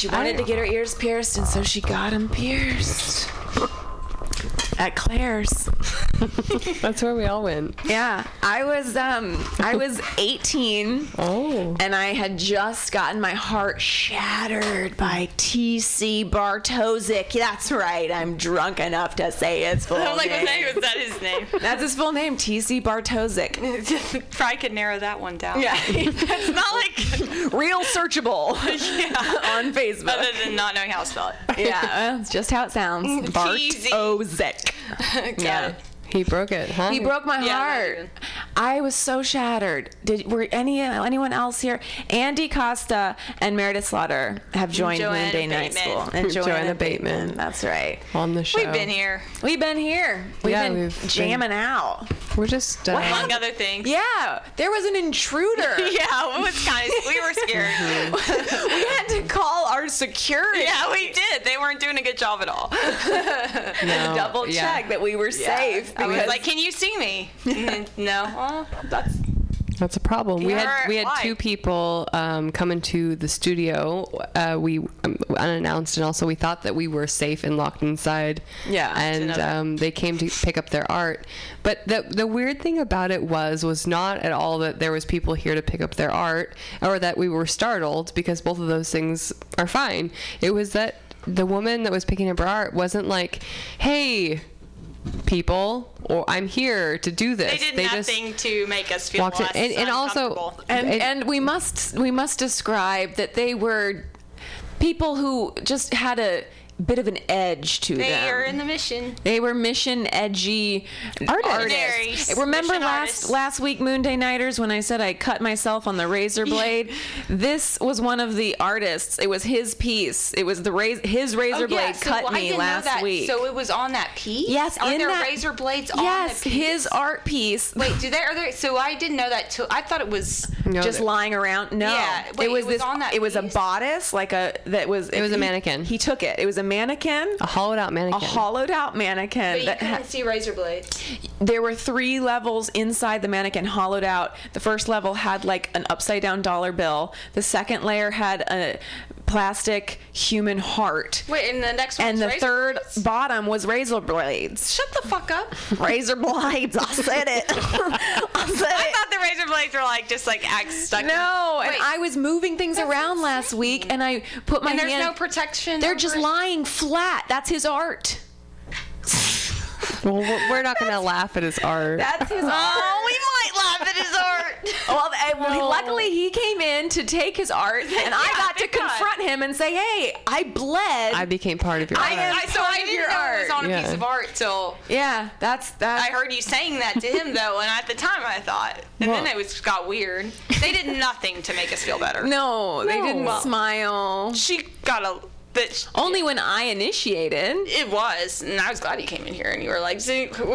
S12: She
S6: wanted to get her ears pierced, and so she got them pierced at Claire's.
S14: That's where we all went.
S6: Yeah, I was um I was 18.
S14: Oh.
S6: And I had just gotten my heart shattered by T.C. Bartosik. That's right. I'm drunk enough to say his full
S15: I'm like,
S6: name.
S15: was that, was that his name?
S6: That's his full name, T.C. Bartosik.
S15: Probably could narrow that one down.
S6: Yeah.
S15: it's not like
S6: real searchable
S15: yeah.
S6: on Facebook.
S15: Other than not knowing how to spell it.
S6: yeah, it's just how it sounds.
S15: T.Z.
S6: Bartosik.
S15: Got
S6: Yeah.
S15: it.
S14: He broke it, huh?
S6: He broke my
S15: Yeah,
S6: heart.
S15: even.
S6: I was so shattered. Did were any anyone else here? Andy Costa and Meredith Slaughter have joined
S15: Joanna
S6: Moon Day Night School. And
S14: Joanna
S6: Joanna,
S14: Bateman.
S6: Bateman. That's right.
S14: on the show.
S15: We've been here.
S6: We've been here. We've
S14: Yeah,
S6: been
S14: we've been-
S6: jamming out.
S14: We're just. Uh,
S15: Among other things.
S6: Yeah, there was an intruder.
S15: Yeah, it was kind of. We were scared.
S6: we had to call our security.
S15: yeah, we did. They weren't doing a good job at all.
S14: no,
S6: double
S14: yeah.
S6: check that we were safe.
S15: I was like, "Can you see me?" no. Well, that's
S14: That's a problem. We had we had
S15: why?
S14: two people um, come into the studio. Uh, we um, unannounced, and also we thought that we were safe and locked inside.
S6: Yeah,
S14: and um, they came to pick up their art. But the the weird thing about it was was not at all that there was people here to pick up their art, or that we were startled because both of those things are fine. It was that the woman that was picking up her art wasn't like, "Hey." People, or I'm here to do this.
S15: they did
S14: just
S15: nothing to make us feel
S14: walked in-
S15: less
S14: and- and also-
S15: uncomfortable.
S6: and and we must we must describe that they were people who just had a bit of an edge to
S15: they
S6: them.
S15: They are in the mission.
S6: They were mission edgy artists.
S15: Visionaries.
S6: Remember
S15: Mission
S6: last
S15: artists.
S6: last week Moon Day Nighters when I said I cut myself on the razor blade? this was one of the artists. It was his piece. It was the raz- his razor
S15: Oh,
S6: blade
S15: yeah, so
S6: cut
S15: I
S6: me
S15: didn't
S6: last
S15: know that.
S6: week.
S15: So it was on that piece.
S6: Yes,
S15: are
S6: in
S15: there
S6: that-
S15: razor blades on
S6: yes,
S15: the piece?
S6: his art piece.
S15: Wait, do they? Are there? So I didn't know that till I thought it was.
S14: No,
S6: just
S14: that-
S6: lying around. No,
S15: Yeah, wait,
S6: it was
S15: it was
S6: this.
S15: on that
S6: it was a bodice, like a that was.
S14: It was a
S6: he-
S14: mannequin.
S6: He took it. It was a mannequin.
S14: a hollowed out mannequin, A
S6: hollowed out mannequin.
S15: But you couldn't see razor blades.
S6: there were three levels inside the mannequin hollowed out the first level had like an upside down dollar bill the second layer had a plastic human heart
S15: Wait, and the next one.
S6: and the third bottom was razor blades
S15: Shut the fuck up.
S6: razor blades i said it i said
S15: I
S6: it
S15: thought the razor blades were like just like axe stuck. in-
S6: no, and I was moving things around last week, and I put my
S15: and there's
S6: hand.
S15: no protection.
S6: they're just lying flat. That's his art.
S14: Well, we're we're not going to laugh at his art.
S6: That's his oh, art.
S15: Oh, we might laugh at his art.
S6: Well, and well, luckily he came in to take his art, and I got to
S15: big time.
S6: confront him and say, "Hey, I bled."
S14: I became part of your
S6: I
S14: art.
S6: am
S15: I, so I didn't
S6: your
S15: know it was
S6: art.
S15: on a
S14: Yeah.
S15: piece of art till
S6: yeah, that's that.
S15: I heard you saying that to him though, and at the time I thought, and
S14: Well-
S15: then it was got weird. They did nothing to make us feel better.
S6: no, they
S15: No.
S6: didn't
S15: Well-
S6: smile.
S15: She got a. That
S6: Only when I initiated.
S15: it was, and I was glad you came in here and you were like,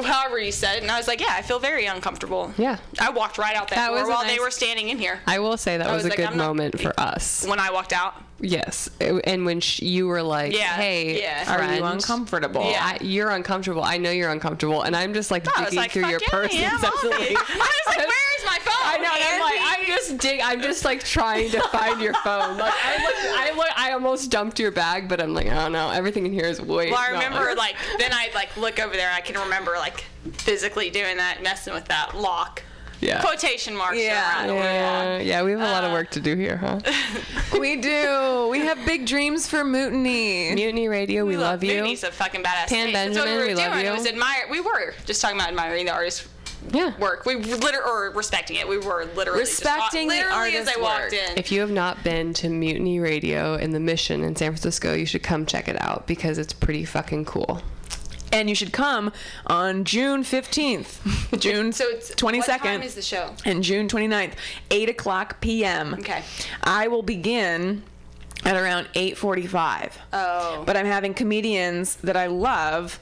S15: however you said it, and I was like, yeah, I feel very uncomfortable.
S14: Yeah.
S15: I walked right out that,
S14: That
S15: door
S14: was a
S15: while they were standing in here.
S14: I will say that
S15: I
S14: was,
S15: was
S14: a
S15: like,
S14: good
S15: I'm not-
S14: moment for us.
S15: When I walked out,
S14: Yes, and when sh- you were like,
S15: Yeah,
S14: "Hey,
S15: yeah.
S6: Are you uncomfortable?
S15: Yeah.
S14: I, you're uncomfortable. I know you're uncomfortable, and I'm just like
S15: I was
S14: digging
S15: like,
S14: through your
S15: yeah,
S14: purse
S15: yeah, I'm on
S14: incessantly.
S15: it. I was like, where is my phone?
S14: I know. and I'm like, I'm just dig. I'm just like trying to find your phone. Like I look, I look, I almost dumped your bag, but I'm like, I don't know. Everything in here is way.
S15: Well, I
S14: not
S15: remember like then I like look over there. I can remember like physically doing that, messing with that lock.
S14: Yeah.
S15: Quotation marks.
S6: Yeah.
S15: around the word
S14: Yeah, yeah, we have a lot
S15: Uh,
S14: of work to do here, huh?
S6: we do. We have big dreams for Mutiny.
S14: Mutiny Radio, we, love, you.
S15: Mutiny's a fucking badass.
S14: Pam
S15: name. That's what we
S14: Benjamin,
S15: were
S14: we love
S15: doing.
S14: you.
S15: It was admire. We were just talking about admiring the artist's
S14: Yeah.
S15: work. We were liter- or respecting it. We were literally
S6: Respecting the
S15: just, literally as
S6: artist's
S15: I walked
S6: work.
S15: in.
S14: If you have not been to Mutiny Radio in the Mission in San Francisco, you should come check it out because it's pretty fucking cool.
S6: And you should come on June 15th, June
S15: so it's
S6: 22nd.
S15: What time is the show?
S6: and June 29th, 8 o'clock p.m.
S15: Okay.
S6: I will begin at around 8.45.
S15: Oh.
S6: But I'm having comedians that I love,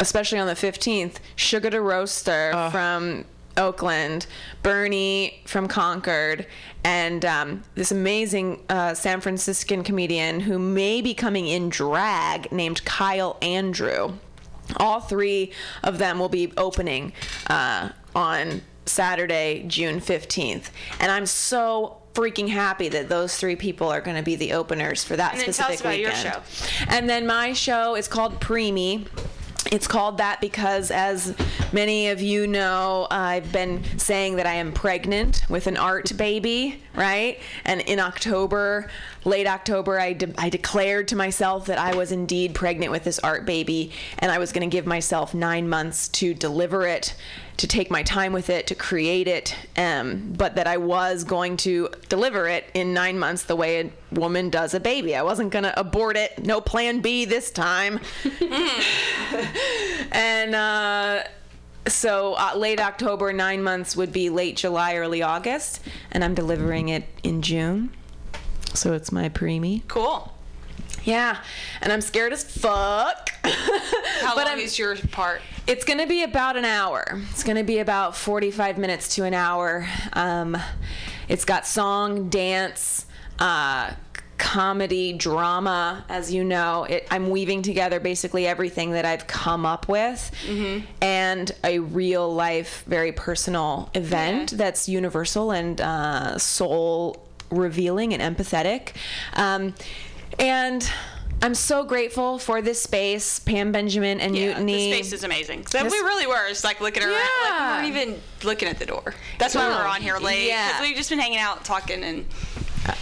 S6: especially on the 15th. Sugar to Roaster from Oakland, Bernie from Concord, and um, this amazing uh, San Franciscan comedian who may be coming in drag named Kyle Andrew. All three of them will be opening uh, on Saturday, June 15th. And I'm so freaking happy that those three people are going to be the openers for that
S15: And then tell
S6: specific
S15: us about your
S6: weekend.
S15: show.
S6: And then my show is called Preemie. It's called that because, as many of you know, I've been saying that I am pregnant with an art baby, right? And in October, late October, I, de- I declared to myself that I was indeed pregnant with this art baby, and I was going to give myself nine months to deliver it, to take my time with it, to create it, um, but that I was going to deliver it in nine months the way a woman does a baby. I wasn't going to abort it. No plan B this time. and uh, so uh, late October, nine months would be late July, early August, and I'm delivering it in June. So it's my preemie.
S15: Cool.
S6: Yeah, and I'm scared as fuck.
S15: How
S6: But
S15: long
S6: I'm-
S15: is your part?
S6: It's going to be about an hour. It's going to be about 45 minutes to an hour. Um, it's got song, dance, uh, comedy, drama. As you know, it, I'm weaving together basically everything that I've come up with and a real life, very personal event that's universal and uh, soul revealing and empathetic. Um, and I'm so grateful for this space, Pam Benjamin and
S15: Yeah,
S6: Mutiny.
S15: the space is amazing. So
S6: This-
S15: we really were just like looking around. Like we weren't even looking at the door. That's why we were on here late.
S14: Yeah.
S15: We've just been hanging out, talking, and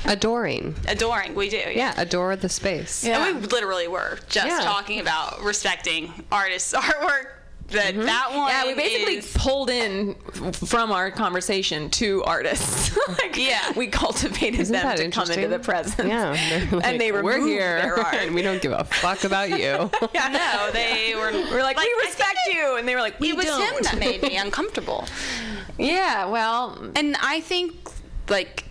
S14: Adoring.
S15: adoring. We do. Yeah.
S14: Yeah, adore the space.
S15: Yeah, And we literally were just
S14: Yeah.
S15: talking about respecting artists' artwork. That that one.
S6: Mm-hmm. Yeah, we basically
S15: is-
S6: pulled in from our conversation two artists. Like,
S15: yeah,
S6: we cultivated
S14: Isn't
S6: them to come into the presence.
S14: Yeah, like,
S6: and they
S14: were
S6: we're
S14: here,
S6: their art.
S14: and we don't give a fuck about you.
S15: yeah, no, they were.
S6: We're like, we respect you, and they were like, we
S15: it was
S6: don't.
S15: him that made me uncomfortable.
S6: Yeah, well,
S15: and I think like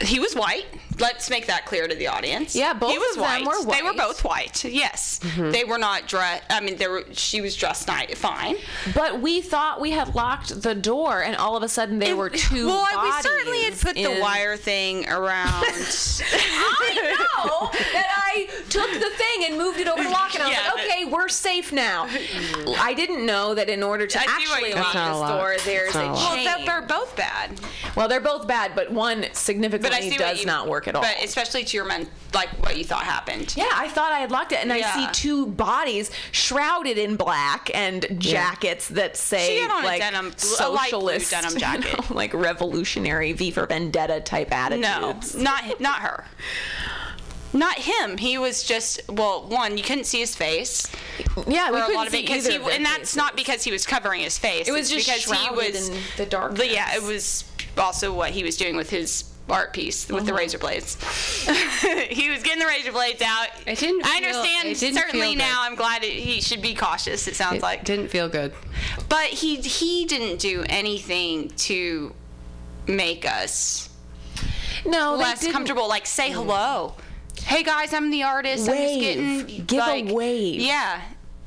S15: he was white. Let's make that clear to the audience.
S6: Yeah, both
S15: he was
S6: of them
S15: white.
S6: were
S15: They were both white. Yes, mm-hmm. they were not dressed. I mean, they were. She was dressed nice, fine.
S6: But we thought we had locked the door, and all of a sudden there were two.
S15: well, we certainly had put the wire thing around.
S6: I know that I took the thing and moved it over the lock, and I was
S15: Yeah,
S6: like, okay, we're safe now. I didn't know that in order to
S15: I
S6: actually lock
S15: mean.
S6: this
S15: That's not a lot.
S6: door, there's a
S15: a
S6: chain.
S15: Well, they're both bad.
S6: Well, they're both bad, but one significantly
S15: see
S6: does not work at all.
S15: But especially to your men, like what you thought happened.
S6: Yeah, I thought I had locked it, and I see two bodies shrouded in black and jackets that say
S15: She had on a
S6: like
S15: denim- a light blue
S6: socialist,
S15: denim
S6: you
S15: jacket.
S6: know, like revolutionary V for Vendetta type attitudes.
S15: No, not not her. Not him. He was just well. One, you couldn't see his face.
S6: Yeah, we couldn't
S15: lot of
S6: see
S15: it because
S6: either
S15: he
S6: of their
S15: and that's not because he was covering his face.
S6: It was
S15: It's
S6: just
S15: because he was
S6: in the dark.
S15: Yeah, it was also what he was doing with his art piece with the
S6: Mhm.
S15: razor blades. he was getting the razor blades out.
S14: It didn't.
S15: I understand.
S14: it didn't
S15: certainly now. I'm glad it, he should be cautious. It sounds
S14: It
S15: like
S14: didn't feel good.
S15: but he he didn't do anything to make us
S6: no they
S15: less comfortable. Like say hello. Hey guys, I'm the artist. I'm just getting
S6: Give a
S14: wave.
S15: Yeah,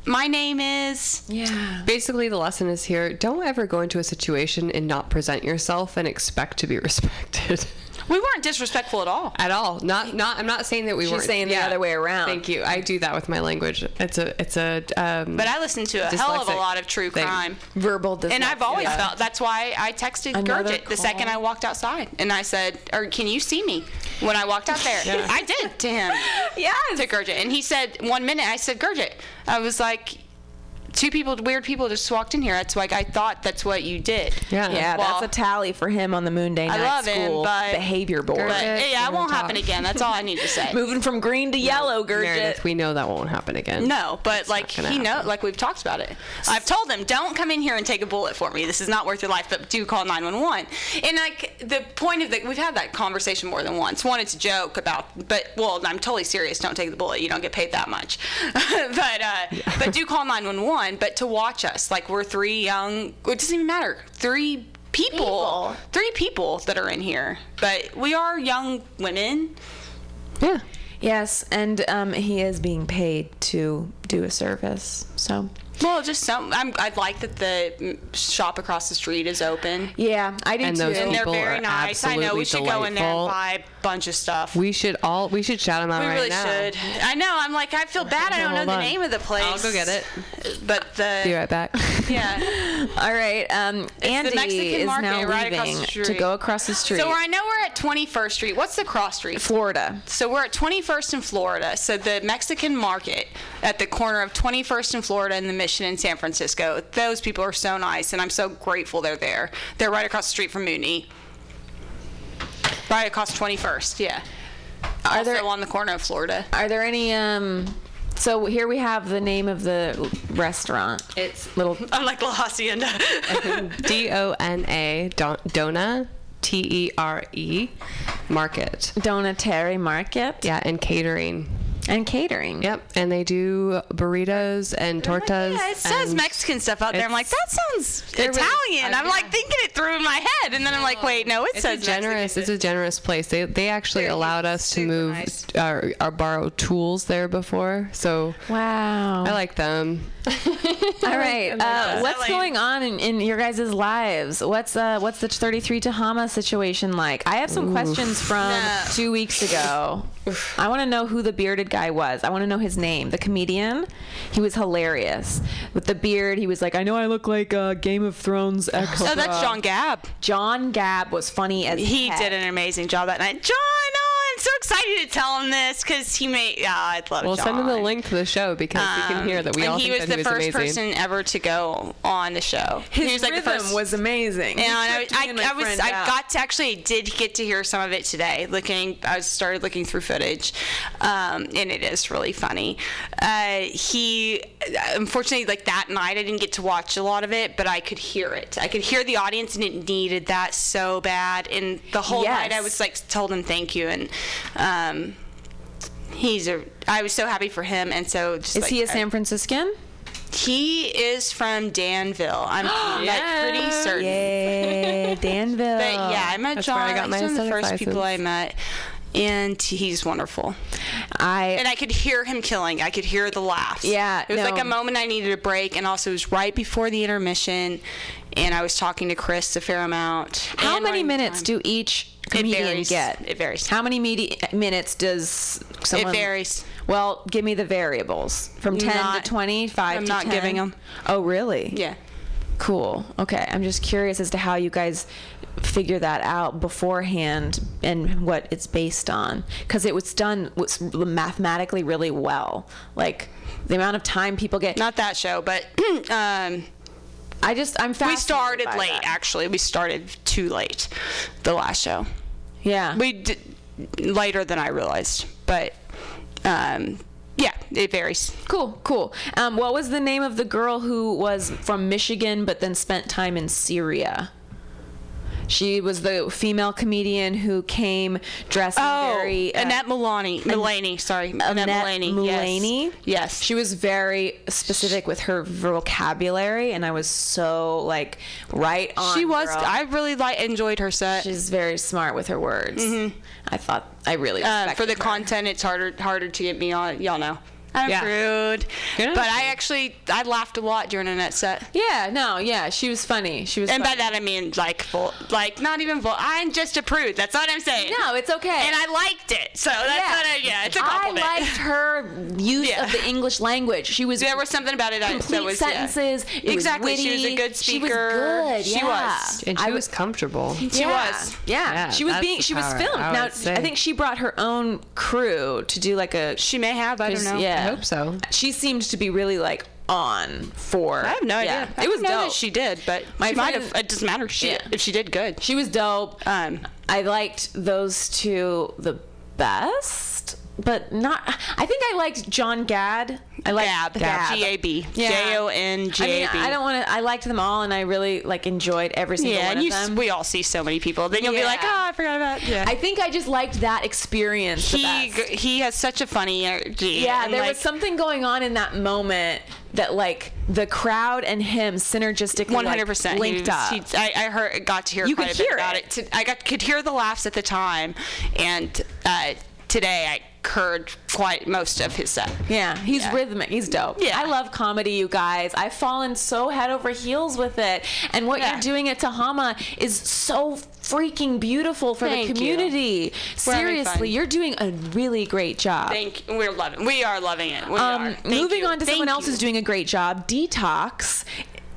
S15: my name is.
S6: Yeah.
S14: Basically, the lesson is here: don't ever go into a situation and not present yourself and expect to be respected.
S15: We weren't disrespectful at all.
S14: At all. Not not. I'm not saying that we
S6: She's
S14: weren't.
S6: saying the other way around.
S14: Thank you. I do that with my language. It's a. It's a. Um,
S15: But I listen to a hell of a lot of true
S14: thing.
S15: crime.
S6: Verbal
S15: And I've always
S6: dyslexia.
S15: felt that's why I texted
S6: Another
S15: Gurjit the second I walked outside, and I said, "Or can you see me?" When I walked out there,
S14: Yeah.
S15: I did to him.
S6: Yes.
S15: To Gurjit, and he said one minute. I said, "Gurjit," I was like, two people, weird people, just walked in here. That's like I thought that's what you did.
S6: Yeah,
S15: Well,
S6: that's a tally for him on the Moon Day
S15: I
S6: Night
S15: love him,
S6: School
S15: but-
S6: behavior board.
S15: But yeah, it won't happen again. That's all I need to say.
S6: Moving from green to yellow, Gurjit.
S14: Meredith, we know that won't happen again.
S15: No, but like
S14: gonna
S15: he know, like we've talked about it. I've told him, don't come in here and take a bullet for me. This is not worth your life. But do call 911. And like the point of the, we've had that conversation more than once. One, it's a joke about, but well, I'm totally serious. Don't take the bullet. You don't get paid that much. but uh, but do call 911. But to watch us, like we're three young. It doesn't even matter. Three. People, three people that are in here, but we are young women.
S14: Yeah.
S6: Yes, and um, he is being paid to do a service. So
S15: Well, just some. I'm, I like that the shop across the street is open.
S6: Yeah, I do
S14: And
S6: too.
S14: those
S15: And they're very
S14: are
S15: nice. I know we
S14: absolutely
S15: should go in there and buy a bunch of stuff.
S14: We should all we should shout them out
S15: We
S14: right
S15: really
S14: now.
S15: should. I know. I'm like, I feel bad. I don't know the
S14: on.
S15: name of the place.
S14: I'll go get it.
S15: But the
S14: Be right back.
S15: yeah.
S6: All right, um, Andy
S15: Mexican
S6: is
S15: market
S6: now
S15: right across the
S6: leaving to go across the street.
S15: So I know we're at 21st Street. What's the cross street?
S6: Florida.
S15: So we're at 21st in Florida. So the Mexican market at the corner of 21st and Florida and the Mission in San Francisco. Those people are so nice, and I'm so grateful they're there. They're right across the street from Mooney. Right across 21st. Yeah.
S6: Are
S15: also
S6: there-
S15: on the corner of Florida?
S6: Are there any? Um, so here we have the name of the restaurant.
S14: It's
S6: little.
S15: I'm like La Hacienda.
S14: D O N A Dona T E R E Market.
S6: Donateri Market.
S14: Yeah, and catering.
S6: And catering.
S14: Yep, and they do burritos and tortas.
S15: Yeah, it says
S14: and
S15: Mexican stuff out there. I'm like, that sounds
S14: They're really-
S15: Italian.
S14: uh,
S15: I'm like thinking it through in my head, and then I'm like, wait, no, it
S14: It's
S15: says
S14: a generous. It's a generous place. They they actually allowed us to move our, our borrow tools there before, so
S6: wow,
S14: I like them.
S6: All right. Uh, what's going on in, in your guys' lives? What's uh what's the 33 Tehama situation like? I have some
S14: Oof.
S6: questions from two weeks ago. I want to know who the bearded guy was. I want to know his name. The comedian. He was hilarious with the beard. He was like, I know I look like uh, Game of Thrones. Extra.
S15: Oh, that's Jon Gab.
S6: Jon Gab was funny as
S15: he
S6: heck.
S15: did an amazing job that night. John, oh, I'm so excited to tell him this because he made. Yeah, I'd love
S14: Well,
S15: John.
S14: send him the link to the show because we can hear that we
S15: and
S14: all
S15: he
S14: think
S15: was
S14: that
S15: the
S14: he was
S15: first
S14: amazing.
S15: person ever to go on the show.
S6: His
S15: he was like
S6: rhythm
S15: the first.
S6: was amazing. He
S15: And I, I,
S6: and
S15: I was,
S6: friend
S15: I
S6: out.
S15: got to actually did get to hear some of it today. Looking, I started looking through footage, um, and it is really funny. Uh, he, unfortunately, like that night, I didn't get to watch a lot of it, but I could hear it. I could hear the audience, and it needed that so bad. And the whole
S6: Yes.
S15: night, I was like, told him thank you, and um, he's a. I was so happy for him, and so just
S6: Is
S15: like,
S6: he a San Franciscan?
S15: he is from Danville. I'm like pretty certain.
S6: Yay, Danville.
S15: But yeah, I met
S14: That's
S15: John.
S14: where I got
S15: He's
S14: my
S15: one of the
S14: aesthetic
S15: first people I met, and he's wonderful.
S6: I
S15: and I could hear him killing. I could hear the laughs.
S6: Yeah,
S15: it was
S6: no.
S15: like a moment I needed a break, and also it was right before the intermission, and I was talking to Chris a fair amount.
S6: How many minutes
S15: time.
S6: do each
S15: It
S6: comedian
S15: varies.
S6: get?
S15: It varies.
S6: How many medi- minutes does someone?
S15: It varies.
S6: Well, give me the variables from ten
S15: Not-
S6: to twenty, five
S15: I'm not
S6: 10.
S15: giving 'em.
S6: Oh, really?
S15: Yeah.
S6: Cool. Okay, I'm just curious as to how you guys figure that out beforehand and what it's based on because it was done was mathematically really well. Like the amount of time people get.
S15: Not that show, but um,
S6: I just I'm
S15: we started late.
S6: that.
S15: Actually, we started too late. The last show.
S6: Yeah.
S15: We did later than I realized, but um, yeah, it varies.
S6: Cool, cool. Um, what was the name of the girl who was from Michigan but then spent time in Syria? She was the female comedian who came dressed
S15: Oh,
S6: very. uh,
S15: Annette Mullaney. Mullaney, sorry. Annette,
S6: Annette
S15: Mullaney.
S6: Mullaney?
S15: Yes. yes.
S6: She was very specific with her vocabulary, and I was so like right on.
S15: She was.
S6: girl.
S15: I really like enjoyed her set.
S6: She's very smart with her words. I thought I really
S15: Uh, for the
S6: her.
S15: content, it's harder harder to get me on. Y'all know. I'm
S6: Yeah.
S15: rude,
S6: You're
S15: but I actually I laughed a lot during Annette's set.
S6: Yeah, no, yeah, she was funny. She was.
S15: And
S6: funny.
S15: by that I mean like full, like not even full. I'm just a prude. That's what I'm saying.
S6: No, it's okay.
S15: And I liked it, so that's
S6: Yeah.
S15: what I, yeah, it's a
S6: I
S15: compliment.
S6: I liked her use
S15: Yeah.
S6: of the English language. She was
S15: there was something about it that,
S6: complete
S15: that was yeah.
S6: sentences. It was
S15: exactly. She was a
S6: witty.
S15: good
S6: She was
S15: speaker.
S6: good,
S15: She
S6: yeah.
S15: was.
S14: and she
S6: I
S14: was
S6: was-
S14: comfortable.
S15: She was.
S6: Yeah.
S14: Yeah,
S6: she was being. She was filmed.
S14: I
S6: now,
S14: say.
S6: I think she brought her own crew to do like a.
S15: She may have. I don't know.
S6: Yeah,
S14: I hope so.
S6: She seemed to be really like on for.
S15: I have no
S6: yeah.
S15: idea. I
S6: It was dope.
S15: that she did, but
S6: My
S15: she might have. It doesn't matter. She
S6: Yeah.
S15: if she did good.
S6: She was dope.
S15: Um,
S6: I liked those two the best, but not. I think I liked Jon Gab. I liked
S15: Gab.
S6: Gab.
S15: G A B.
S6: Yeah.
S15: J O N G
S6: I mean,
S15: A B.
S6: I don't want to. I liked them all, and I really like enjoyed every single
S15: Yeah,
S6: one
S15: and
S6: of
S15: you,
S6: them.
S15: we all see so many people. Then you'll be like,
S6: Yeah.
S15: oh, I forgot about. Yeah.
S6: I think I just liked that experience.
S15: he he has such a funny energy.
S6: Yeah, there
S15: like,
S6: was something going on in that moment that like the crowd and him synergistically
S15: One hundred percent
S6: linked up.
S15: I, I heard, got to hear
S6: You
S15: quite
S6: could
S15: a bit
S6: hear
S15: about
S6: it.
S15: it. To- I got could hear the laughs at the time, and uh, today I heard quite most of his set.
S6: Yeah, he's
S15: Yeah.
S6: rhythmic. He's dope.
S15: Yeah.
S6: I love comedy, you guys. I've fallen so head over heels with it. And what
S15: Yeah.
S6: you're doing at Tehama is so freaking beautiful for
S15: Thank
S6: the
S15: you.
S6: community.
S15: Having
S6: Seriously, you're doing a really great job.
S15: Thank we're loving. We are loving it. We
S6: um,
S15: are. Thank
S6: moving
S15: you.
S6: on to
S15: Thank
S6: someone else
S15: you.
S6: who's doing a great job, Detox.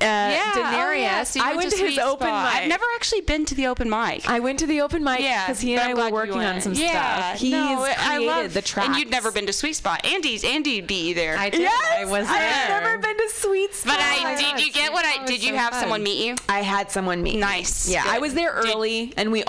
S6: Uh,
S15: yeah, oh,
S6: Denarius.
S15: yeah, so
S6: I went to, his open
S15: Spot.
S6: mic.
S15: I've never actually been to the open mic.
S6: I went to the open mic
S15: Yeah,
S6: because he and I were working on some
S15: yeah,
S6: stuff. He's
S15: no, I
S6: created
S15: love,
S6: the tracks.
S15: And you'd never been to Sweet Spot. Andy's Andy beat you there.
S3: I did.
S6: Yes,
S3: I was there.
S6: I've never been to Sweet Spot.
S15: But
S3: Oh
S15: I did.
S3: God,
S15: You get what I did. You
S3: so
S15: have
S3: fun.
S15: someone meet you?
S6: I had someone meet. me.
S15: Nice.
S6: Yeah, I was there
S15: Did-
S6: early, and we